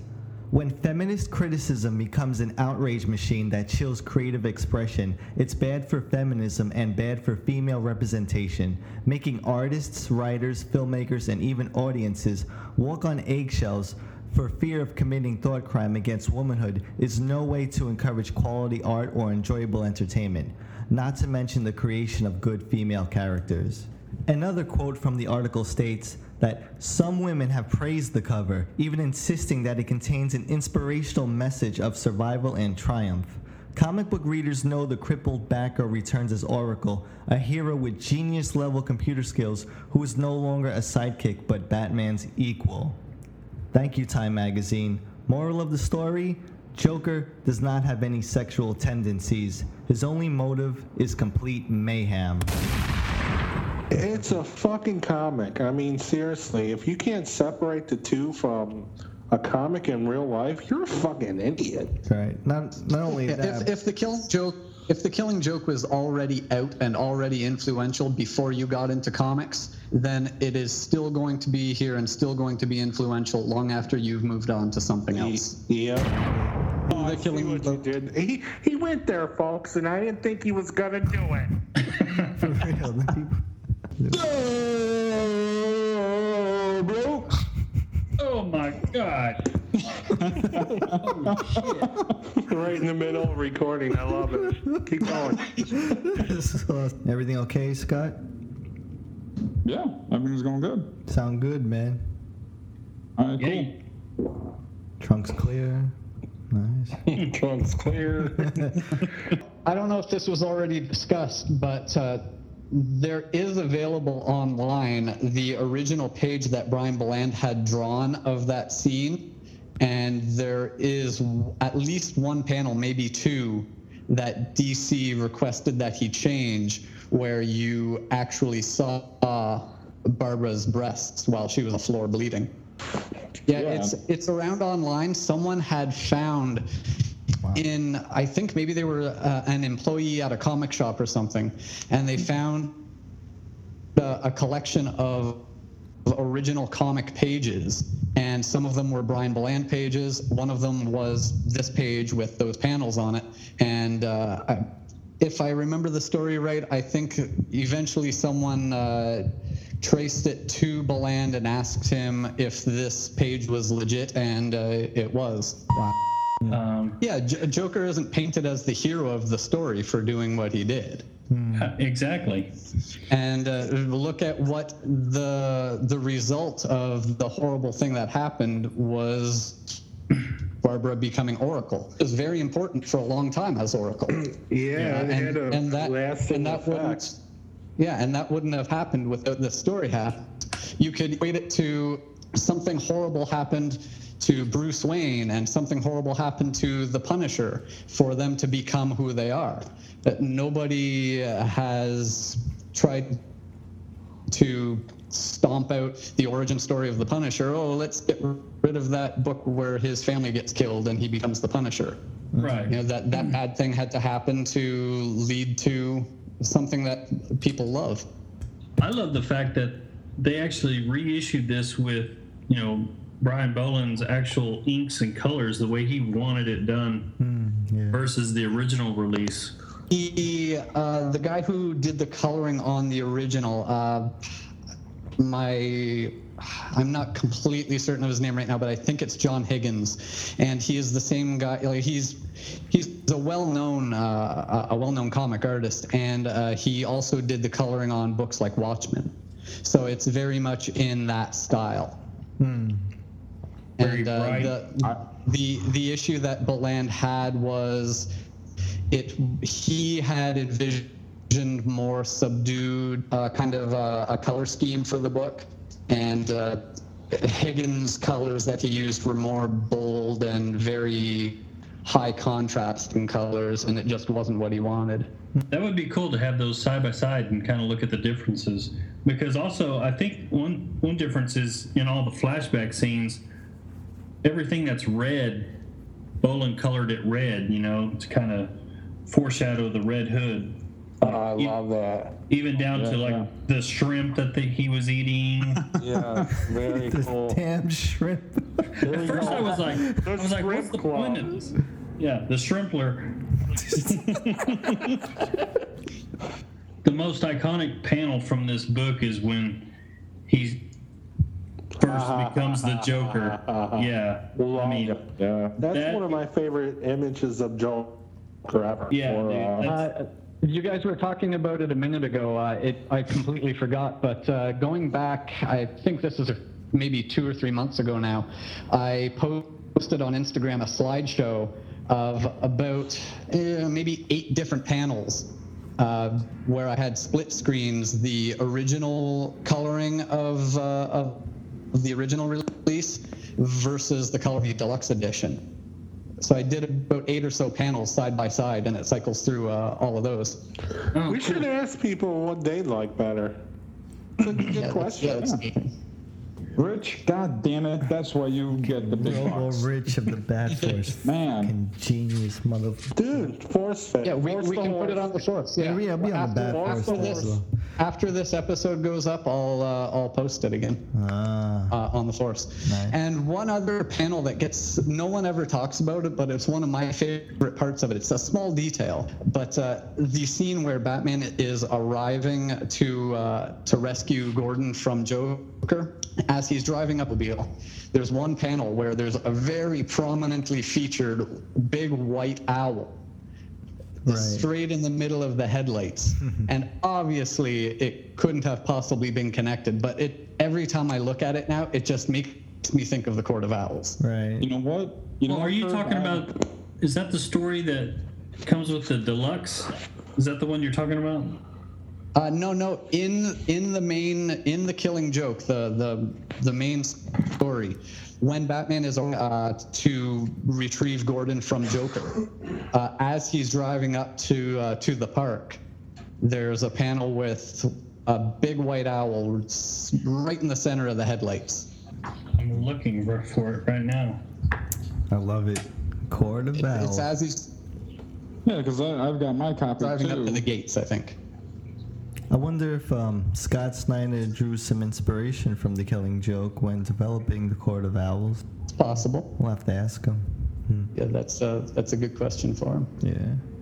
When feminist criticism becomes an outrage machine that chills creative expression, it's bad for feminism and bad for female representation, making artists, writers, filmmakers, and even audiences walk on eggshells for fear of committing thought crime against womanhood is no way to encourage quality art or enjoyable entertainment, not to mention the creation of good female characters. Another quote from the article states that some women have praised the cover, even insisting that it contains an inspirational message of survival and triumph. Comic book readers know the crippled Batgirl returns as Oracle, a hero with genius level computer skills who is no longer a sidekick but Batman's equal. Thank you, Time Magazine. Moral of the story Joker does not have any sexual tendencies. His only motive is complete mayhem. It's a fucking comic. I mean, seriously, if you can't separate the two from a comic in real life, you're a fucking idiot. Right. Not not only that. if, if the killing joke if the killing joke was already out and already influential before you got into comics, then it is still going to be here and still going to be influential long after you've moved on to something else. Yeah. Oh, I see what you did. He, he went there, folks, and I didn't think he was going to do it. [laughs] [laughs] oh, bro. Oh, my God right in the middle of recording. I love it. Keep going. Everything okay, Scott? Yeah, everything's going good. Sound good, man. All right, cool. Trunks clear. Nice. [laughs] Trunks clear. [laughs] I don't know if this was already discussed, but uh, there is available online the original page that Brian Bolland had drawn of that scene, and there is at least one panel, maybe two, that DC requested that he change, where you actually saw Barbara's breasts while she was on the floor bleeding. Yeah, Yeah. it's it's around online. Someone had found in I think maybe they were uh, an employee at a comic shop or something, and they found uh, a collection of original comic pages, and some of them were Brian Bolland pages. One of them was this page with those panels on it, and uh, I, if I remember the story right, I think eventually someone. Uh, traced it to Bolland and asked him if this page was legit, and uh, it was. Um, Yeah, J- Joker isn't painted as the hero of the story for doing what he did. exactly. And uh, look at what the the result of the horrible thing that happened was. Barbara becoming Oracle It was very important for a long time as Oracle. [clears throat] Yeah, it had a and that and that wouldn't, yeah, and that wouldn't have happened without this story happened. You could equate it to something horrible happened to Bruce Wayne and something horrible happened to the Punisher for them to become who they are. That nobody has tried to stomp out the origin story of the Punisher. Oh, let's get rid of that book where his family gets killed and he becomes the Punisher. Right. You know that that bad thing had to happen to lead to something that people love. I love the fact that they actually reissued this with, you know, Brian Bolland's actual inks and colors the way he wanted it done versus the original release. He, uh, the guy who did the coloring on the original, uh, my, I'm not completely certain of his name right now, but I think it's John Higgins, and he is the same guy. Like he's, he's a well-known, uh, a well-known comic artist, and uh, he also did the coloring on books like Watchmen. So it's very much in that style. Very and uh, bright. the, the the issue that Bolland had was it he had envisioned more subdued uh, kind of uh, a color scheme for the book and uh, Higgins colors that he used were more bold and very high contrasting colors and it just wasn't what he wanted That would be cool to have those side by side and kind of look at the differences. Because also, I think one one difference is in all the flashback scenes, everything that's red, Bolland colored it red. You know, to kind of foreshadow the Red Hood. I love that. Even down Yeah, to like yeah. the shrimp that the, he was eating. [laughs] Yeah, very [laughs] This cool. damn shrimp. At first, I was like, I was like, what's the claw. point of this? Yeah, the shrimpler. [laughs] the most iconic panel from this book is when he first becomes the Joker. Yeah, I mean, Yeah. That's That- one of my favorite images of Joker ever. yeah, Or, dude, uh, Uh, you guys were talking about it a minute ago. Uh, it, I completely forgot, but uh, going back, I think this is maybe two or three months ago now, I posted on Instagram a slideshow of about uh, maybe eight different panels uh, where I had split screens the original coloring of, uh, of the original release versus the color of the deluxe edition. So I did about eight or so panels side by side, and it cycles through uh, all of those. oh, We should ask people what they like better. It's a good Yeah, question. that's- Rich, god damn it, that's why you get the big Robo bucks. Rich of the Bat [laughs] Force. Man. Fucking genius mother. Dude, force fit. Yeah, we, Force we the can put it on the force. Yeah, Yeah, we- we on the after, Bat after Force this, as well. after this episode goes up, I'll uh, I'll post it again Ah. uh, on the force. Nice. And one other panel that gets no one ever talks about it, but it's one of my favorite parts of it. It's a small detail, but uh, the scene where Batman is arriving to uh, to rescue Gordon from Joker, as as he's driving up a wheel, there's one panel where there's a very prominently featured big white owl straight in the middle of the headlights. [laughs] and obviously, it couldn't have possibly been connected. But it every time I look at it now, it just makes me think of the Court of Owls. Right. You know what? You well, know, are you talking about? Is that the story that comes with the deluxe? Is that the one you're talking about? Uh, no, no. In in the main in the Killing Joke, the the the main story, when Batman is uh, to retrieve Gordon from Joker, uh, as he's driving up to uh, to the park, there's a panel with a big white owl right in the center of the headlights. I'm looking for- for it right now. I love it. Court of It's Owls. as he's Yeah, because I've got my copy driving too. up to the gates, I think. I wonder if um, Scott Snyder drew some inspiration from the Killing Joke when developing the Court of Owls. It's possible. We'll have to ask him. Yeah, that's uh, that's a good question for him. Yeah.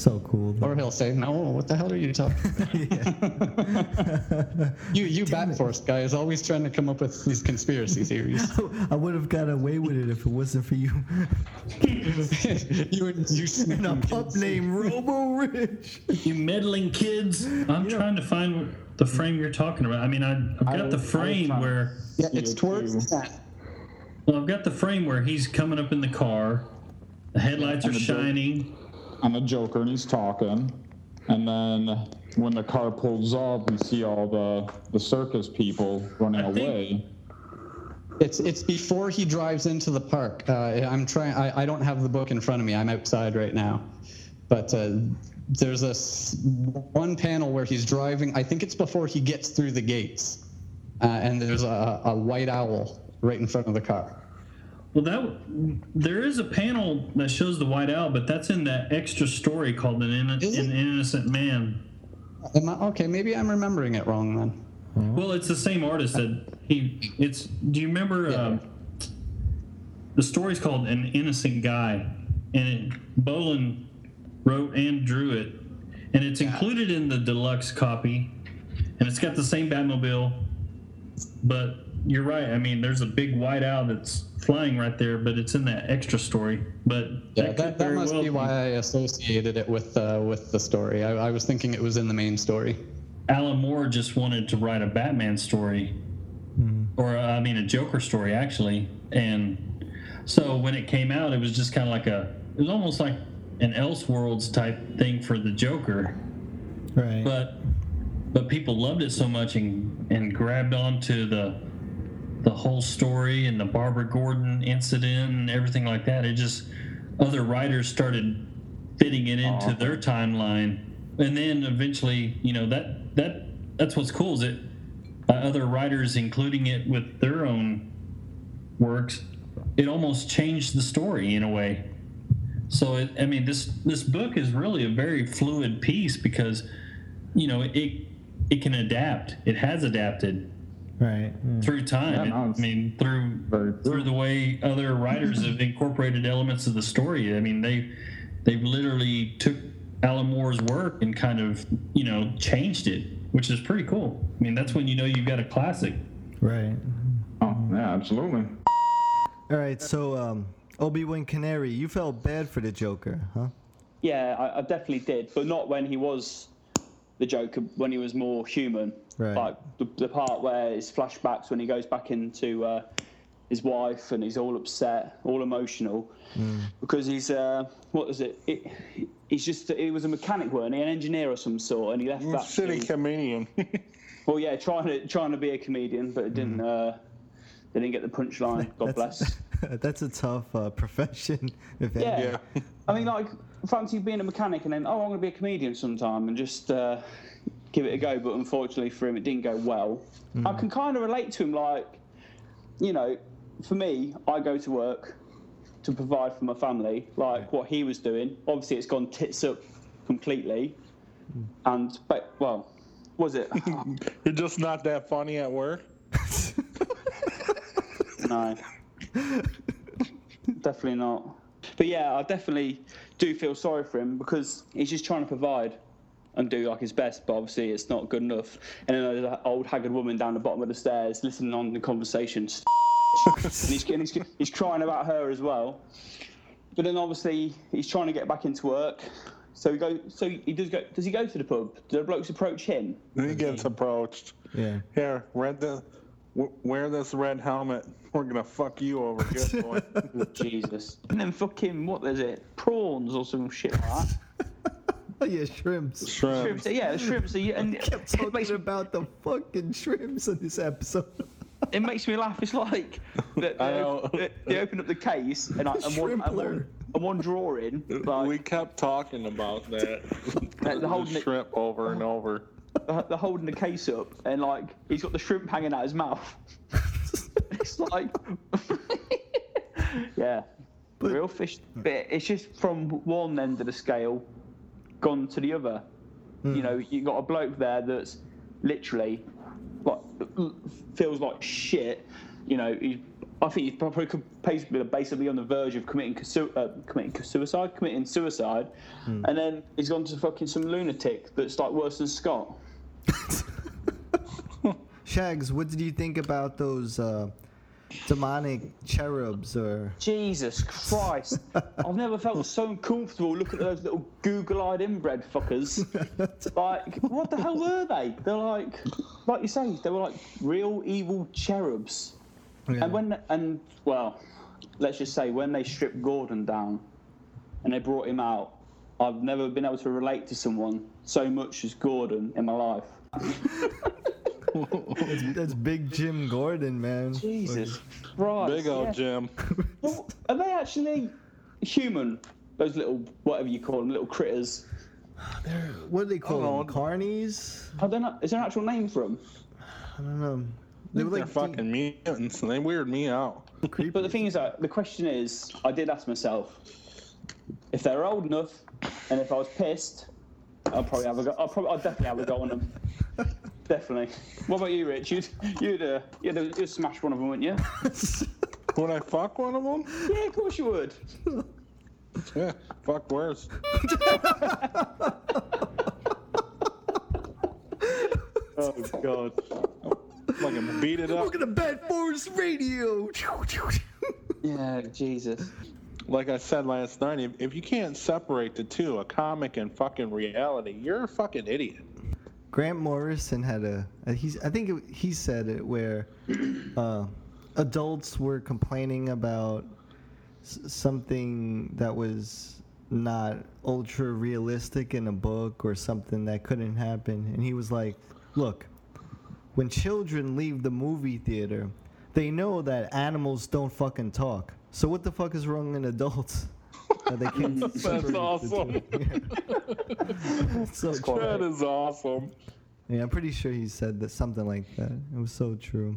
So cool. Or he'll say, "No, what the hell are you talking?" [laughs] [laughs] you you Bat Force guy is always trying to come up with these conspiracy theories. [laughs] I would have got away with it if it wasn't for you. you and you and a pup named Robo Rich. You meddling kids! I'm trying to find the frame you're talking about. I mean, I, I've got was- the frame where. Yeah, it's towards that. Well, I've got the frame where he's coming up in the car. The headlights are the Joker- shining. I'm a Joker, and he's talking. And then when the car pulls off, we see all the the circus people running I away. It's it's before he drives into the park. Uh, I'm trying. I, I don't have the book in front of me. I'm outside right now, but uh, there's a s- one panel where he's driving. I think it's before he gets through the gates, uh, and there's a, a white owl right in front of the car. Well, that there is a panel that shows the white owl, but that's in that extra story called an, Inno- an innocent man. Am I, okay, maybe I'm remembering it wrong then. Well, it's the same artist that he. It's. Do you remember? Um, the story's called "An Innocent Guy," and it, Bolland wrote and drew it, and it's included in the deluxe copy, and it's got the same Batmobile. But you're right. I mean, there's a big white owl that's flying right there, but it's in that extra story. But Yeah, could that, that must well be why I associated it with uh, with the story. I, I was thinking it was in the main story. Alan Moore just wanted to write a Batman story, or uh, I mean a Joker story actually, and so when it came out, it was just kind of like a, it was almost like an Elseworlds type thing for the Joker, Right. but but people loved it so much and and grabbed onto the the whole story and the Barbara Gordon incident and everything like that. It just other writers started fitting it into their timeline, and then eventually, you know that that that's what's cool is that uh, other writers including it with their own works, it almost changed the story in a way. So it, I mean, this this book is really a very fluid piece because, you know, it it can adapt. It has adapted Right. Mm. through time. Yeah, no, I mean, through through the way other writers have incorporated elements of the story. I mean, they they've literally took Alan Moore's work and kind of you know changed it, which is pretty cool. I mean, that's when you know you've got a classic. Right. Oh, yeah, absolutely. All right. So, um, Obi Wan Canary, you felt bad for the Joker, huh? Yeah, I, I definitely did, but not when he was the Joker. When he was more human, Right. like the, the part where his flashbacks when he goes back into uh, his wife and he's all upset, all emotional, because he's uh, what was it? it? He's just he was a mechanic, weren't he? An engineer of some sort, and he left that. City to- comedian. [laughs] well, yeah, trying to trying to be a comedian, but it didn't. Uh, they didn't get the punchline. [laughs] God bless. [laughs] That's a tough uh, [laughs] profession. If any. Yeah. I mean, like, fancy being a mechanic and then, oh, I'm going to be a comedian sometime and just uh, give it a go. But unfortunately for him, it didn't go well. I can kind of relate to him, like, you know, for me, I go to work to provide for my family, like what he was doing. Obviously, it's gone tits up completely. And, but, well, was it? [laughs] You're just not that funny at work. No. [laughs] definitely not. But yeah, I definitely do feel sorry for him because he's just trying to provide. and do like his best, but obviously it's not good enough. And then there's an old haggard woman down the bottom of the stairs listening on the conversation. [laughs] and he's, and he's, he's crying about her as well. But then obviously he's trying to get back into work. So he go. So he does go. Does he go to the pub? Do the blokes approach him? He gets approached. Yeah. Here, red the, w- wear this red helmet. [laughs] We're gonna fuck you over, good [laughs] boy. Jesus. And then fucking what is it? Prawns or some shit like that. Oh [laughs] yeah, shrimps. Shrimps. Yeah, the shrimps. Are, and kept talking about the fucking shrimps in this episode. it makes me laugh. It's like that they, know. they, they open up the case and, I, and, one, and, one, and one drawing. Like, we kept talking about that. the whole The shrimp over and over. They're they're holding the case up and like he's got the shrimp hanging out his mouth. [laughs] it's like, [laughs] yeah, real fish. But it's just from one end of the scale gone to the other. You hmm. know, you got a bloke there that's literally like feels like shit. You know, he, I think he's probably could- basically on the verge of committing su- uh, committing suicide, committing suicide, and then he's gone to fucking some lunatic that's like worse than Scott. [laughs] Shags, what did you think about those uh, demonic cherubs or? Jesus Christ! [laughs] I've never felt so uncomfortable looking at those little Google-eyed inbred fuckers. [laughs] like, what the hell were they? They're like, like you say, they were like real evil cherubs. And when and well, let's just say when they stripped Gordon down and they brought him out, I've never been able to relate to someone so much as Gordon in my life. [laughs] that's, that's Big Jim Gordon, man. Jesus Christ! Big old yeah. Jim. Well, are they actually human? Those little, whatever you call them, little critters. What do they call Oh, them? Carnies? I don't know. Is there an actual name for them? I don't know. They They were are like fucking mutants, and they weird me out. [laughs] But the thing is, that the question is, I did ask myself if they're old enough, and if I was pissed, I'd probably have a go. I'll probably, I'll definitely have a go on them. [laughs] definitely. What about you, Rich? You'd, you'd, uh, you'd, uh, you'd smash one of them, wouldn't you? [laughs] Would I fuck one of them? Yeah, of course you would. Yeah, fuck worse. Oh God. Fucking beat it up. Welcome to Bat Force Radio. [laughs] Yeah, Jesus. Like I said last night, if, if you can't separate the two, a comic and fucking reality, you're a fucking idiot. Grant Morrison had a. a he's. I think it, he said it where [clears throat] uh, adults were complaining about s- something that was not ultra realistic in a book or something that couldn't happen, and he was like, "Look, when children leave the movie theater, they know that animals don't fucking talk. So what the fuck is wrong in adults?" [laughs] That they can't That's awesome. two? [laughs] so true. That is awesome. Yeah, I'm pretty sure he said that something like that. It was so true.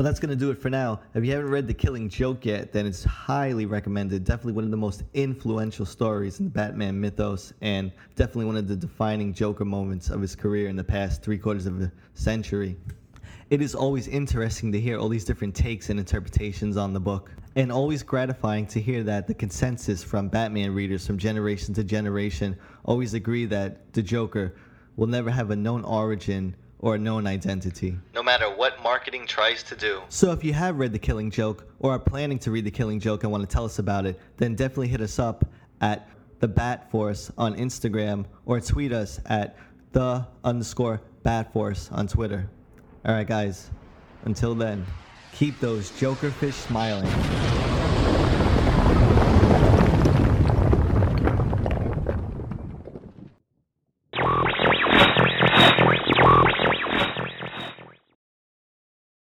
Well, that's gonna do it for now. If you haven't read The Killing Joke yet, then it's highly recommended. Definitely one of the most influential stories in the Batman mythos, and definitely one of the defining Joker moments of his career in the past three quarters of a century. It is always interesting to hear all these different takes and interpretations on the book, and always gratifying to hear that the consensus from Batman readers from generation to generation always agree that the Joker will never have a known origin or a known identity. No matter what marketing tries to do. So if you have read The Killing Joke or are planning to read The Killing Joke and want to tell us about it, then definitely hit us up at the Bat Force on Instagram or tweet us at the underscore Bat Force on Twitter. All right, guys. Until then, keep those Joker fish smiling.